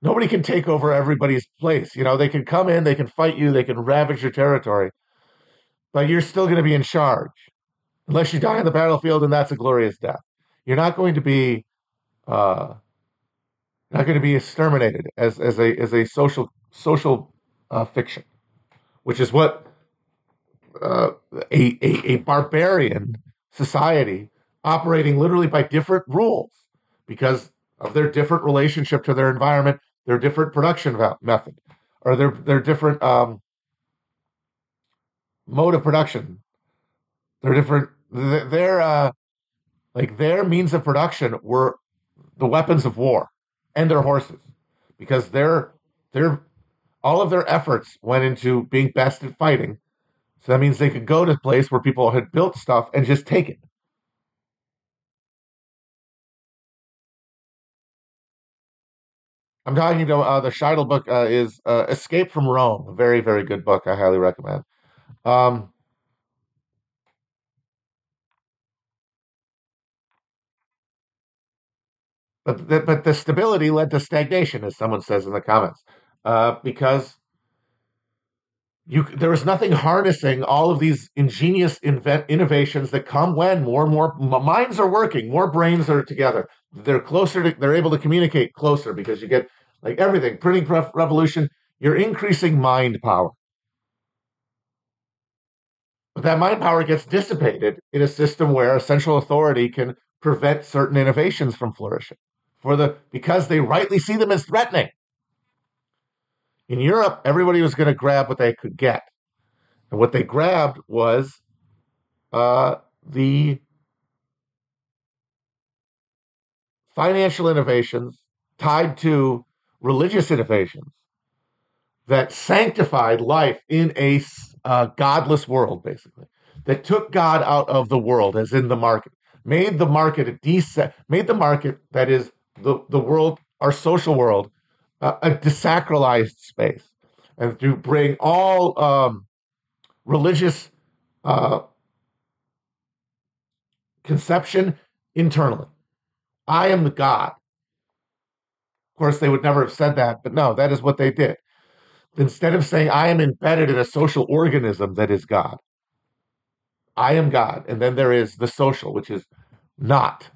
Nobody can take over everybody's place. You know, they can come in, they can fight you, they can ravage your territory, but you're still going to be in charge unless you die on the battlefield, and that's a glorious death. You're not going to be uh, not going to be exterminated as, as a as a social social uh, fiction, which is what uh, a, a, a barbarian society operating literally by different rules because of their different relationship to their environment, their different production method, or their their different um, mode of production. They're different. Their uh, like their means of production were the weapons of war and their horses because their their all of their efforts went into being best at fighting. So that means they could go to a place where people had built stuff and just take it. I'm talking about uh, the Scheidel book uh, is uh, Escape from Rome, a very very good book. I highly recommend. Um, But the, but the stability led to stagnation, as someone says in the comments, uh, because you there is nothing harnessing all of these ingenious invent, innovations that come when more and more minds are working, more brains are together. They're closer to, they're able to communicate closer because you get like everything, printing revolution, you're increasing mind power. But that mind power gets dissipated in a system where a central authority can prevent certain innovations from flourishing for the because they rightly see them as threatening. In Europe, everybody was going to grab what they could get. And what they grabbed was uh, the financial innovations tied to religious innovations that sanctified life in a uh, godless world, basically, that took God out of the world, as in the market, made the market a decent, made the market that is the, the world, our social world, uh, a desacralized space, and to bring all um, religious uh, conception internally. I am the God. Of course, they would never have said that, but no, that is what they did. Instead of saying, I am embedded in a social organism that is God, I am God. And then there is the social, which is not.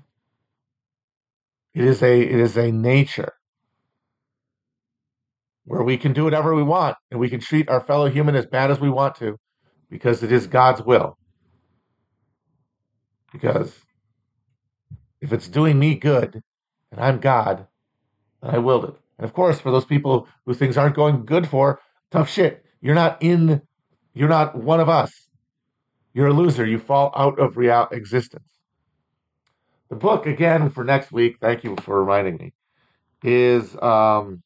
It is a it is a nature where we can do whatever we want and we can treat our fellow human as bad as we want to because it is God's will. Because if it's doing me good and I'm God, then I willed it. And of course, for those people who things aren't going good for, tough shit. You're not in, you're not one of us. You're a loser. You fall out of real existence. The book, again, for next week, thank you for reminding me, is um,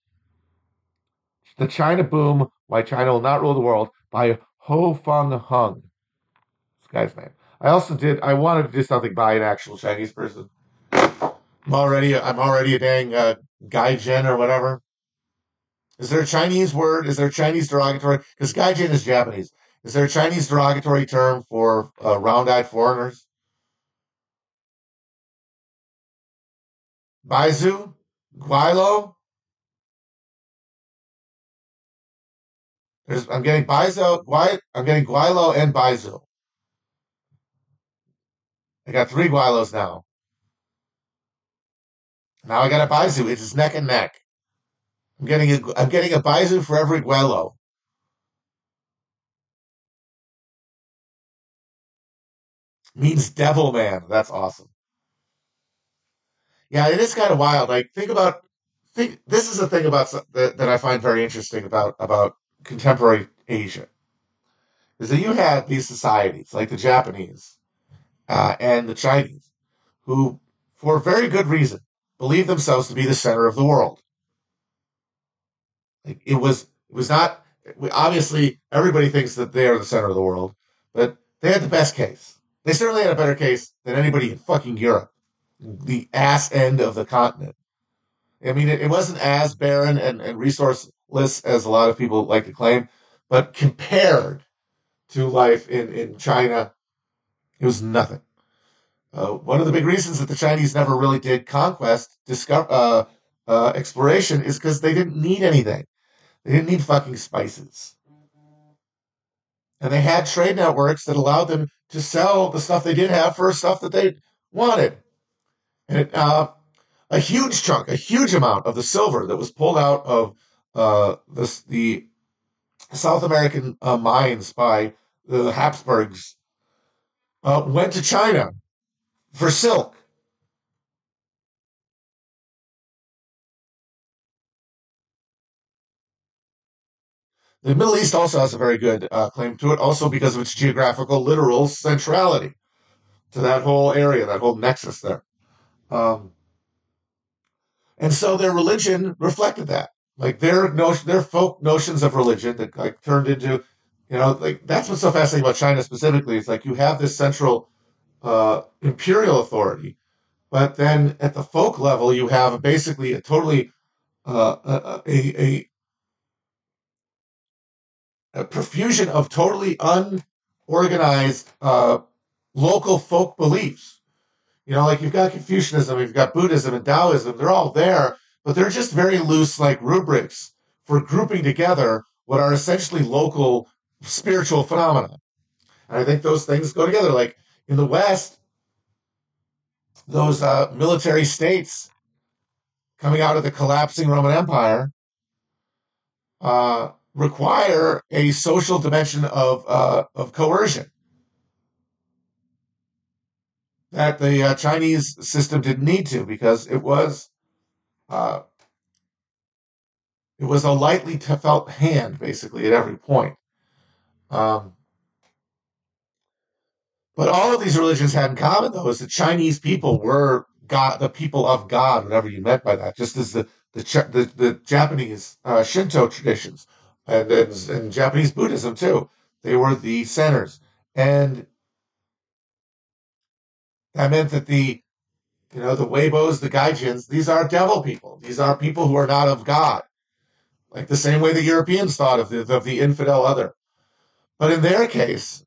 The China Boom Why China Will Not Rule the World by Ho Fung Hung. This guy's name. I also did, I wanted to do something by an actual Chinese person. I'm already, I'm already a dang uh, gaijin or whatever. Is there a Chinese word? Is there a Chinese derogatory? Because gaijin is Japanese. Is there a Chinese derogatory term for uh, round-eyed foreigners? Baizu? Guilo? There's, I'm getting Baizu, Gui, I'm getting Guilo and Baizu. I got three Guilos now. Now I got a Baizu. It's neck and neck. I'm getting a I'm getting a Baizu for every Guelo. Means devil man. That's awesome. Yeah, it is kind of wild. Like think about think this is the thing about that, that I find very interesting about about contemporary Asia is that you have these societies like the Japanese uh, and the Chinese who, for very good reason, believe themselves to be the center of the world. Like it was, it was not. Obviously, everybody thinks that they are the center of the world, but they had the best case. They certainly had a better case than anybody in fucking Europe, the ass end of the continent. I mean, it, it wasn't as barren and, and resourceless as a lot of people like to claim, but compared to life in, in China, it was nothing. Uh, one of the big reasons that the Chinese never really did conquest, discover, uh, uh, exploration is because they didn't need anything. They didn't need fucking spices. And they had trade networks that allowed them to sell the stuff they did have for stuff that they wanted. And it, uh, a huge chunk, a huge amount of the silver that was pulled out of uh, the South American uh, mines by the Habsburgs uh, went to China for silk. The Middle East also has a very good uh, claim to it, also because of its geographical, literal centrality to that whole area, that whole nexus there. Um, and so their religion reflected that. Like their notion, their folk notions of religion that like turned into, you know, like that's what's so fascinating about China specifically. It's like you have this central uh, imperial authority. But then at the folk level, you have basically a totally uh, a, a, a, profusion of totally unorganized uh, local folk beliefs. You know, like you've got Confucianism, you've got Buddhism and Taoism, they're all there, but they're just very loose, like rubrics for grouping together what are essentially local spiritual phenomena. And I think those things go together. Like in the West, those uh, military states coming out of the collapsing Roman Empire uh, require a social dimension of uh, of coercion that the uh, Chinese system didn't need to because it was uh, it was a lightly felt hand basically at every point. Um, but all of these religions had in common, though, is that Chinese people were God, the people of God, whatever you meant by that. Just as the the the, the Japanese uh, Shinto traditions and, and, and Japanese Buddhism too, they were the centers, and that meant that the you know the Weibos, the Gaijins, these are devil people. These are people who are not of God, like the same way the Europeans thought of the of the infidel other. But in their case,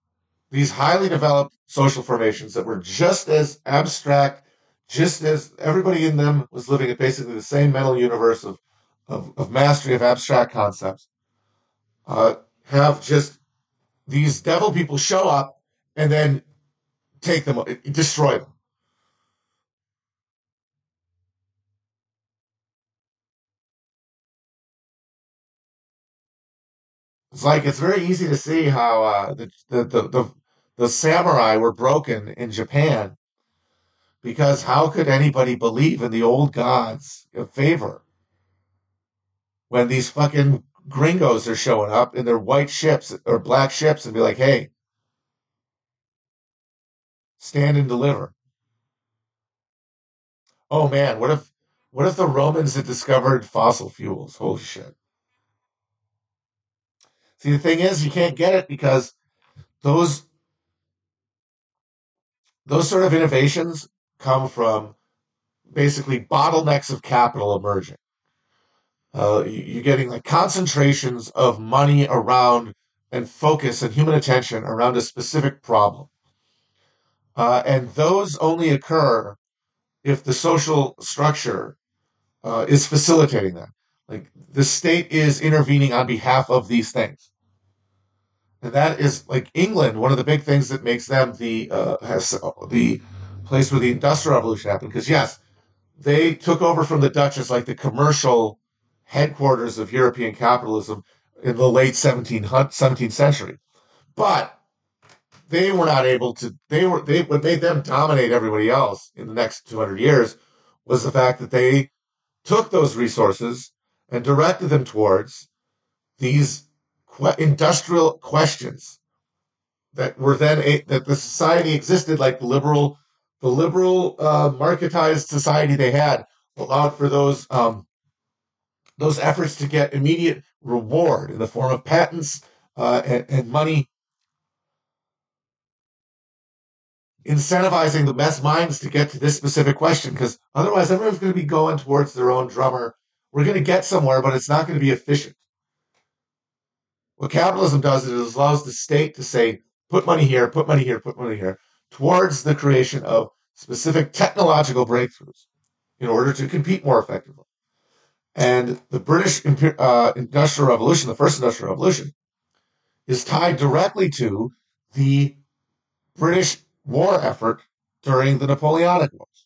these highly developed social formations that were just as abstract, just as everybody in them was living in basically the same mental universe of, of, of mastery of abstract concepts, uh, have just these devil people show up and then take them, destroy them. It's like it's very easy to see how uh, the, the, the, the samurai were broken in Japan because how could anybody believe in the old gods of favor when these fucking gringos are showing up in their white ships or black ships and be like, hey, stand and deliver. Oh man, what if what if the Romans had discovered fossil fuels? Holy shit. See the thing is you can't get it because those those sort of innovations come from basically bottlenecks of capital emerging. Uh, you're getting like concentrations of money around and focus and human attention around a specific problem. Uh, and those only occur if the social structure uh, is facilitating them. Like the state is intervening on behalf of these things that is like England. One of the big things that makes them the uh, has the place where the industrial revolution happened. Because yes, they took over from the Dutch as like the commercial headquarters of European capitalism in the late 17th, 17th century, but they were not able to. They were they what made them dominate everybody else in the next 200 years was the fact that they took those resources and directed them towards these industrial questions that were then a, that the society existed like the liberal the liberal uh, marketized society they had allowed for those um, those efforts to get immediate reward in the form of patents uh, and, and money. Incentivizing the best minds to get to this specific question because otherwise everyone's going to be going towards their own drummer. We're going to get somewhere but it's not going to be efficient what capitalism does is it allows the state to say, put money here, put money here, put money here, towards the creation of specific technological breakthroughs in order to compete more effectively. And the British uh, Industrial Revolution, the first Industrial Revolution, is tied directly to the British war effort during the Napoleonic Wars.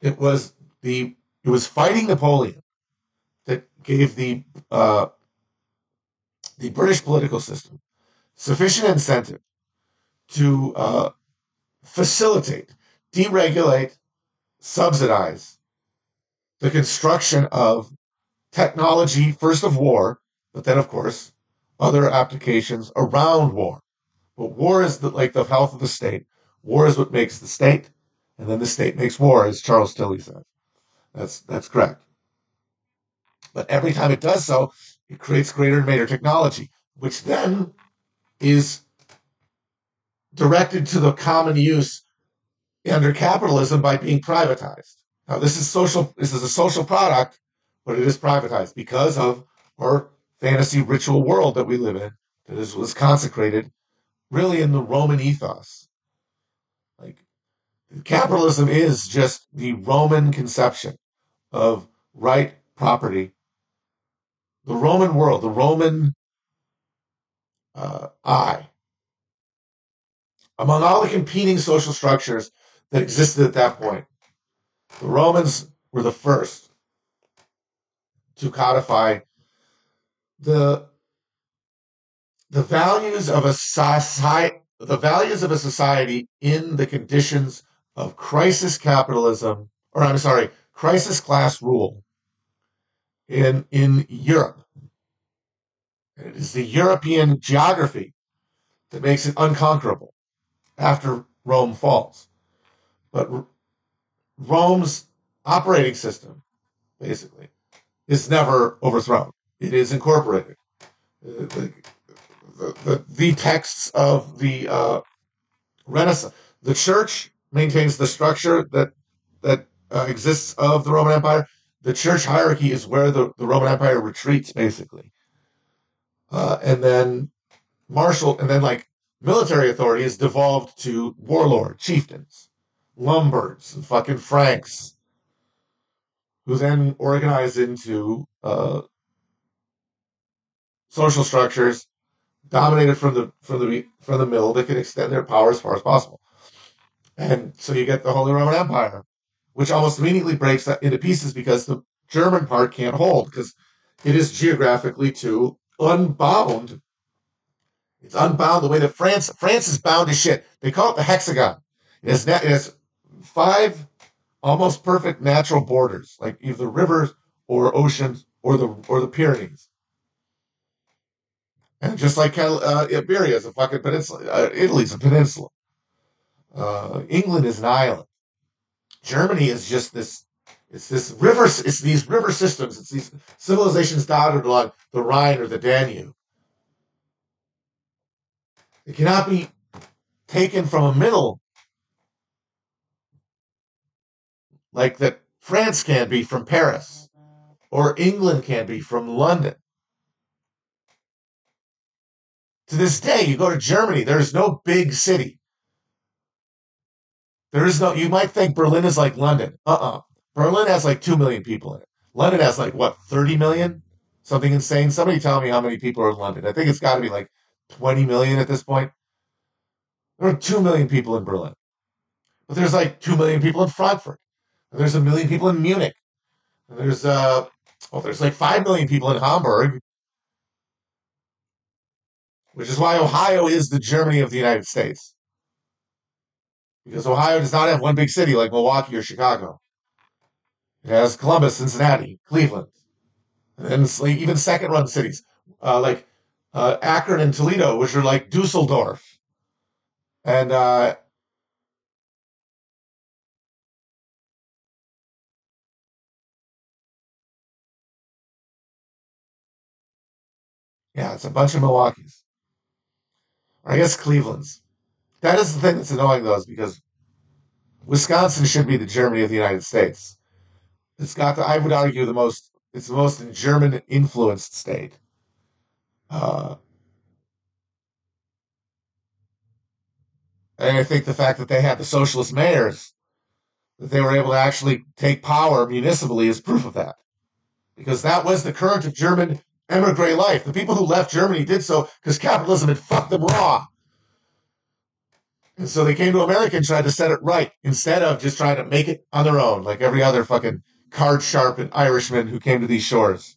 It was the it was fighting Napoleon that gave the uh, the British political system sufficient incentive to uh, facilitate, deregulate, subsidize the construction of technology, first of war, but then, of course, other applications around war. But war is the, like the health of the state. War is what makes the state, and then the state makes war, as Charles Tilly says. That's that's correct. But every time it does so, it creates greater and greater technology, which then is directed to the common use under capitalism by being privatized. Now, this is social. This is a social product, but it is privatized because of our fantasy ritual world that we live in. That is, was consecrated really in the Roman ethos. Like capitalism is just the Roman conception of right property the Roman world, the Roman uh, eye. Among all the competing social structures that existed at that point, the Romans were the first to codify the the values of a society the values of a society in the conditions of crisis capitalism or I'm sorry crisis class rule in in Europe it is the European geography that makes it unconquerable after Rome falls but Rome's operating system basically is never overthrown it is incorporated the, the, the, texts of the uh, Renaissance. The church maintains the structure that that uh, exists of the Roman Empire. The church hierarchy is where the, the Roman Empire retreats, basically. Uh, and then martial, and then like military authority is devolved to warlord, chieftains, Lombards, and fucking Franks, who then organize into uh, social structures dominated from the from the from the middle that can extend their power as far as possible. And so you get the Holy Roman Empire, which almost immediately breaks into pieces because the German part can't hold because it is geographically too unbound. It's unbound the way that France France is bound to shit. They call it the hexagon. It has, it has five almost perfect natural borders, like either rivers or oceans or the or the Pyrenees. And just like uh, Iberia is a fucking peninsula, uh, Italy's a peninsula. Uh, England is an island. Germany is just this. It's this river. It's these river systems. It's these civilizations dotted along the Rhine or the Danube. It cannot be taken from a middle like that France can be from Paris or England can be from London. To this day, you go to Germany, there is no big city. There is no, you might think Berlin is like London. Uh uh Berlin has like 2 million people in it. London has like, what, 30 million? Something insane. Somebody tell me how many people are in London. I think it's got to be like 20 million at this point. There are 2 million people in Berlin. But there's like 2 million people in Frankfurt. And there's a million people in Munich. And there's, uh, well, there's like 5 million people in Hamburg which is why Ohio is the Germany of the United States. Because Ohio does not have one big city like Milwaukee or Chicago. It has Columbus, Cincinnati, Cleveland, and like even second run cities uh, like uh, Akron and Toledo, which are like Dusseldorf. And uh, yeah, it's a bunch of Milwaukee's. I guess Cleveland's. That is the thing that's annoying, though, is because Wisconsin should be the Germany of the United States. It's got, the, I would argue, the most. It's the most German influenced state. Uh, and I think the fact that they had the socialist mayors, that they were able to actually take power municipally, is proof of that. Because that was the current of German emigre life. The people who left Germany did so because capitalism had fucked them raw. And so they came to America and tried to set it right instead of just trying to make it on their own, like every other fucking card sharp and Irishman who came to these shores.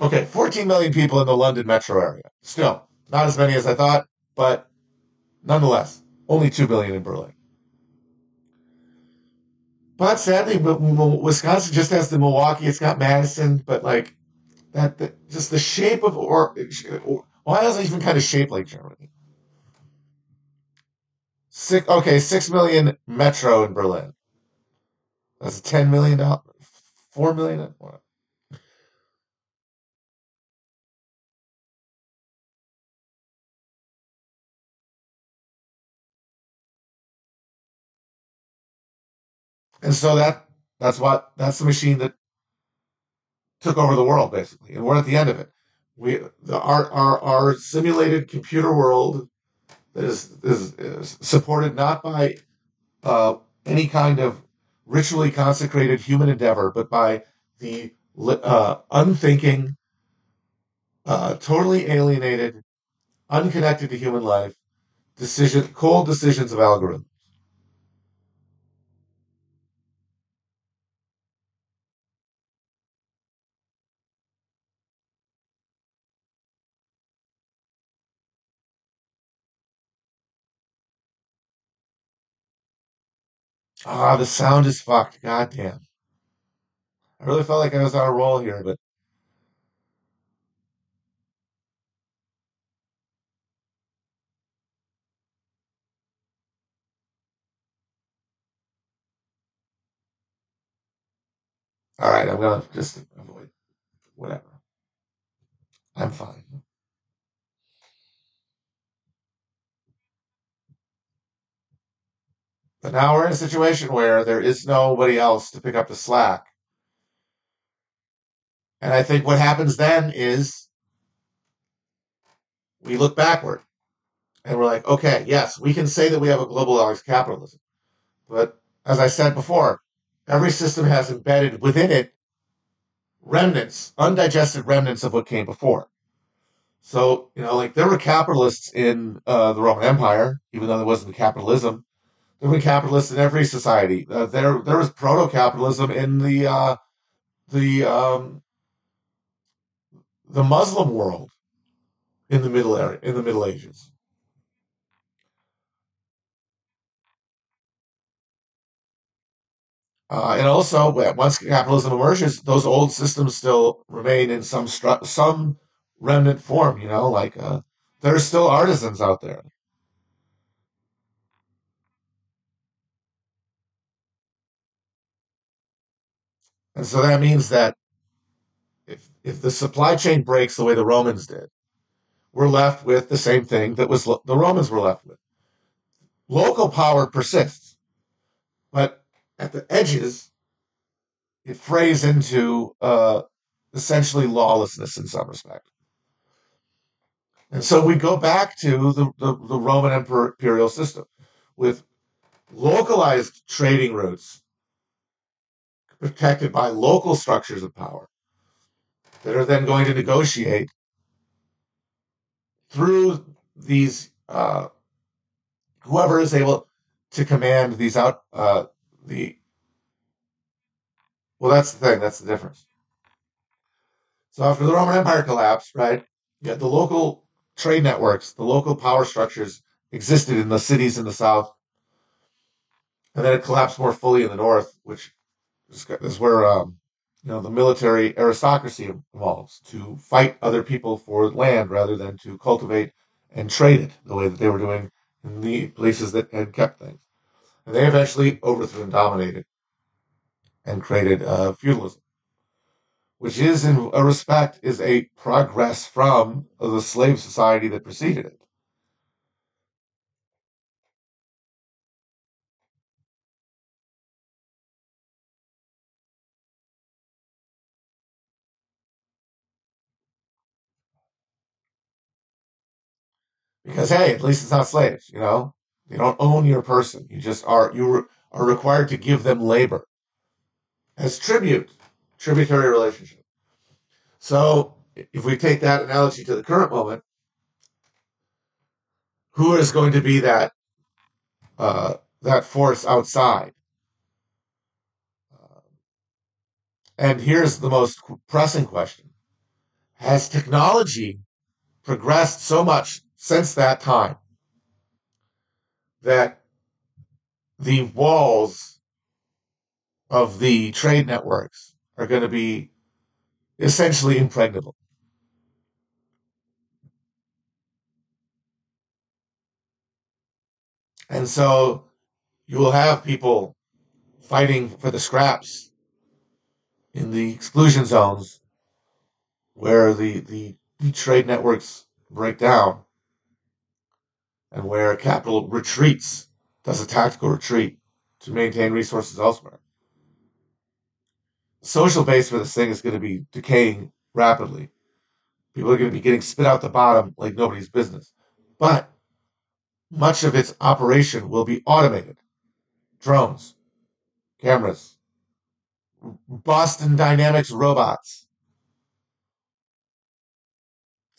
Okay, 14 million people in the London metro area. Still, not as many as I thought, but nonetheless, only 2 billion in Berlin. But sadly, Wisconsin just has the Milwaukee. It's got Madison, but like that, the, just the shape of or, or Ohio's even kind of shaped like Germany. Six, okay, six million metro in Berlin. That's a ten million dollar, four million. And so that that's what that's the machine that took over the world basically, and we're at the end of it. We the our our, our simulated computer world that is, is, is supported not by uh, any kind of ritually consecrated human endeavor, but by the uh, unthinking, uh, totally alienated, unconnected to human life, decision, cold decisions of algorithms. Ah, the sound is fucked. Goddamn. I really felt like I was on a roll here, but all right, I'm gonna just avoid whatever. I'm fine. But now we're in a situation where there is nobody else to pick up the slack. And I think what happens then is we look backward and we're like, okay, yes, we can say that we have a globalized capitalism. But as I said before, every system has embedded within it remnants, undigested remnants of what came before. So, you know, like there were capitalists in uh, the Roman Empire, even though there wasn't capitalism. There were capitalists in every society. Uh, there, there was proto-capitalism in the uh, the um, the Muslim world in the middle area, in the Middle Ages. Uh, and also, once capitalism emerges, those old systems still remain in some stru- some remnant form. You know, like uh, are still artisans out there. And so that means that if if the supply chain breaks the way the Romans did, we're left with the same thing that was the Romans were left with. Local power persists, but at the edges, it frays into uh, essentially lawlessness in some respect. And so we go back to the, the, the Roman imperial system with localized trading routes protected by local structures of power that are then going to negotiate through these uh, whoever is able to command these out uh, the well that's the thing that's the difference. So after the roman empire collapsed right had the local trade networks the local power structures existed in the cities in the south and then it collapsed more fully in the north which is where um, you know the military aristocracy evolves to fight other people for land rather than to cultivate and trade it the way that they were doing in the places that had kept things. And they eventually overthrew and dominated and created uh, feudalism, which is, in a respect, is a progress from the slave society that preceded it. Because hey, at least it's not slaves, you know. They don't own your person. You just are you are required to give them labor as tribute, tributary relationship. So if we take that analogy to the current moment, who is going to be that uh, that force outside? Uh, and here's the most pressing question: Has technology progressed so much since that time that the walls of the trade networks are going to be essentially impregnable. And so you will have people fighting for the scraps in the exclusion zones where the, the, the trade networks break down and where capital retreats, does a tactical retreat to maintain resources elsewhere. The social base for this thing is going to be decaying rapidly. People are going to be getting spit out the bottom like nobody's business. But much of its operation will be automated. Drones, cameras, Boston Dynamics robots.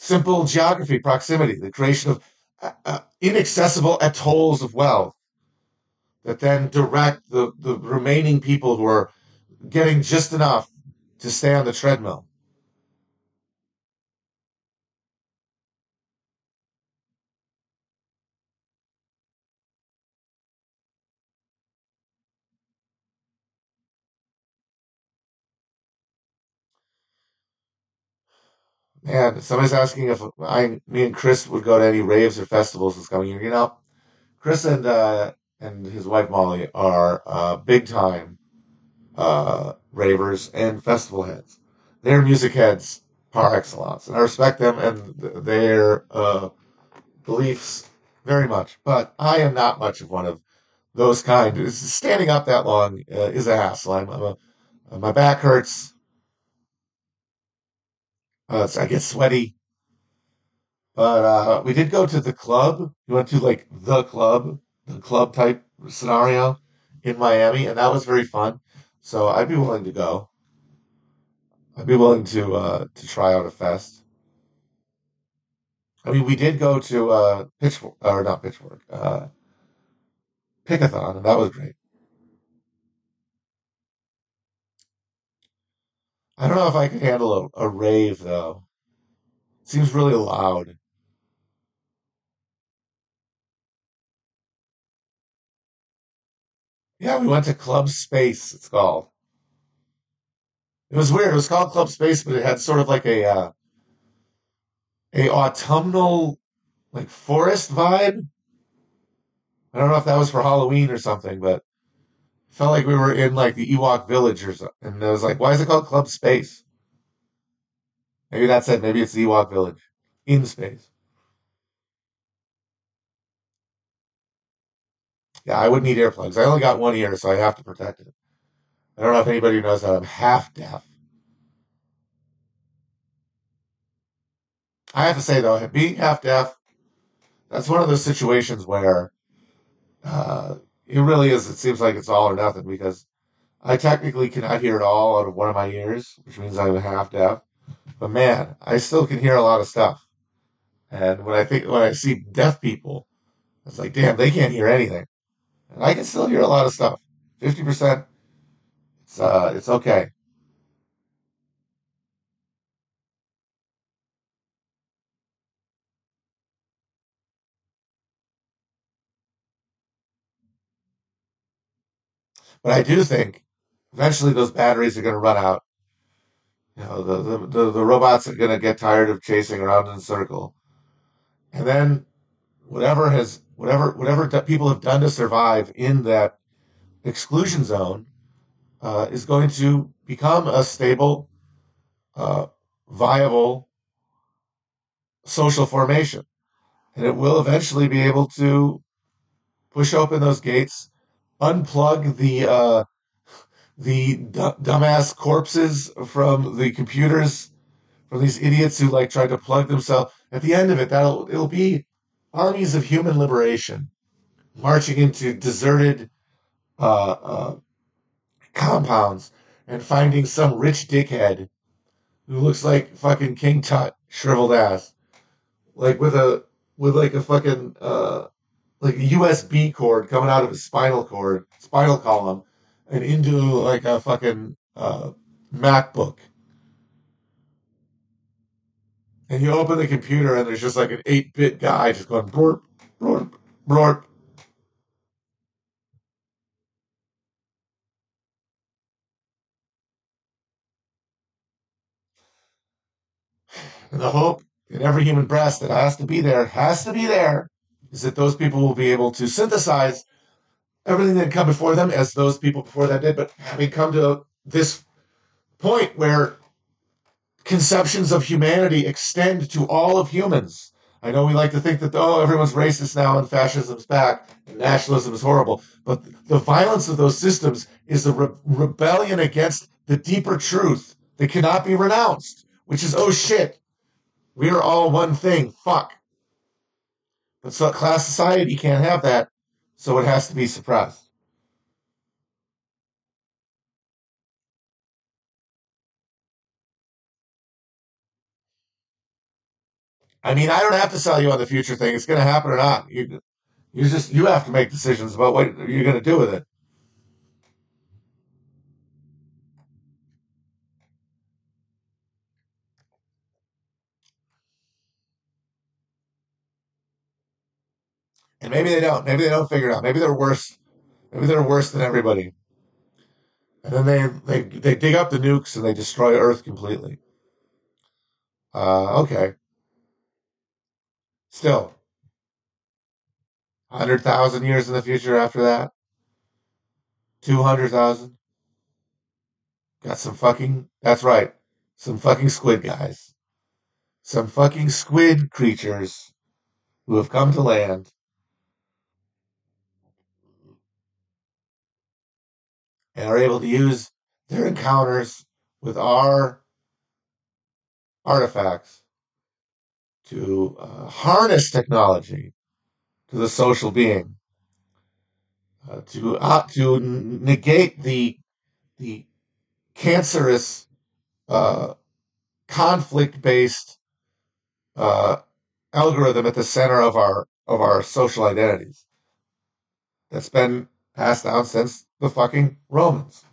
simple geography, proximity, the creation of uh, inaccessible atolls of wealth that then direct the, the remaining people who are getting just enough to stay on the treadmill. Man, somebody's asking if I, me and Chris would go to any raves or festivals this coming year. You know, Chris and uh, and his wife Molly are uh, big time uh, ravers and festival heads. They're music heads par excellence, and I respect them and their uh, beliefs very much. But I am not much of one of those kind. Standing up that long uh, is a hassle. I'm, I'm a, my back hurts. Uh, I get sweaty. But uh, we did go to the club. We went to like the club, the club type scenario in Miami, and that was very fun. So I'd be willing to go. I'd be willing to uh, to try out a fest. I mean, we did go to uh, Pitchfork, or not Pitchfork, uh, Pickathon, and that was great. I don't know if I could handle a, a rave though. Seems really loud. Yeah, we went to Club Space. It's called. It was weird. It was called Club Space, but it had sort of like a uh, a autumnal like forest vibe. I don't know if that was for Halloween or something, but it felt like we were in like the Ewok village or something. And I was like, why is it called Club Space? Maybe that's it. Maybe it's the Ewok village in space. Yeah, I would need earplugs. I only got one ear, so I have to protect it. I don't know if anybody knows that I'm half deaf. I have to say though, being half deaf, that's one of those situations where uh, it really is. It seems like it's all or nothing because I technically cannot hear at all out of one of my ears, which means I'm half deaf. But man, I still can hear a lot of stuff. And when I think when I see deaf people, it's like, damn, they can't hear anything. And I can still hear a lot of stuff. Fifty percent, it's uh, it's okay. But I do think eventually those batteries are going to run out. You know, the, the, the, the robots are going to get tired of chasing around in a circle. And then whatever has, whatever, whatever that people have done to survive in that exclusion zone uh, is going to become a stable, uh, viable social formation. And it will eventually be able to push open those gates unplug the uh, the d- dumbass corpses from the computers from these idiots who like tried to plug themselves. At the end of it, that'll it'll be armies of human liberation marching into deserted uh, uh, compounds and finding some rich dickhead who looks like fucking King Tut, shriveled ass, like with a with like a fucking uh, like a USB cord coming out of his spinal cord, spinal column, and into like a fucking uh, MacBook. And you open the computer and there's just like an 8 bit guy just going blorp, blorp, blorp. And the hope in every human breast that has to be there, has to be there, is that those people will be able to synthesize everything that come before them as those people before them did, but having come to this point where conceptions of humanity extend to all of humans. I know we like to think that, oh, everyone's racist now and fascism's back and nationalism is horrible, but the violence of those systems is a re- rebellion against the deeper truth that cannot be renounced, which is, oh shit, we are all one thing. Fuck. But so class society can't have that, so it has to be suppressed. I mean, I don't have to sell you on the future thing. It's going to happen or not. You, you just you have to make decisions about what you're going to do with it. Maybe they don't. Maybe they don't figure it out. Maybe they're worse. Maybe they're worse than everybody. And then they they they dig up the nukes and they destroy Earth completely. Uh, okay. Still, hundred thousand years in the future after that. Two hundred thousand. Got some fucking. That's right. Some fucking squid guys. Some fucking squid creatures who have come to land and are able to use their encounters with our artifacts to uh, harness technology to the social being, uh, to uh, to negate the the cancerous uh, conflict based uh, algorithm at the center of our of our social identities. That's been passed down since the fucking Romans.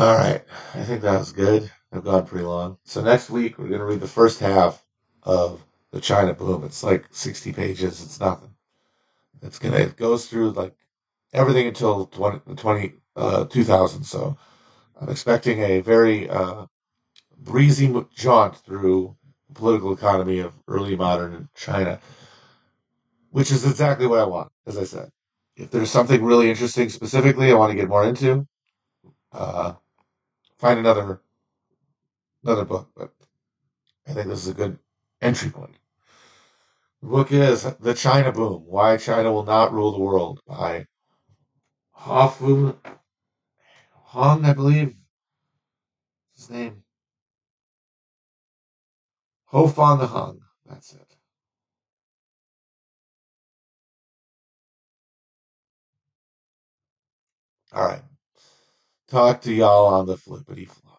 All right. I think that was good. I've gone pretty long. So next week we're going to read the first half of the China Boom. It's like 60 pages. It's nothing. It's going to, it goes through like everything until 20, 20 uh, 2000. So I'm expecting a very uh, breezy jaunt through the political economy of early modern China, which is exactly what I want, as I said. If there's something really interesting specifically I want to get more into, uh, find another another book, but I think this is a good entry point. The book is The China Boom Why China Will Not Rule the World by Hofun Hong, I believe. His name. Ho-fung Hung. That's it. All right. Talk to y'all on the flippity flop.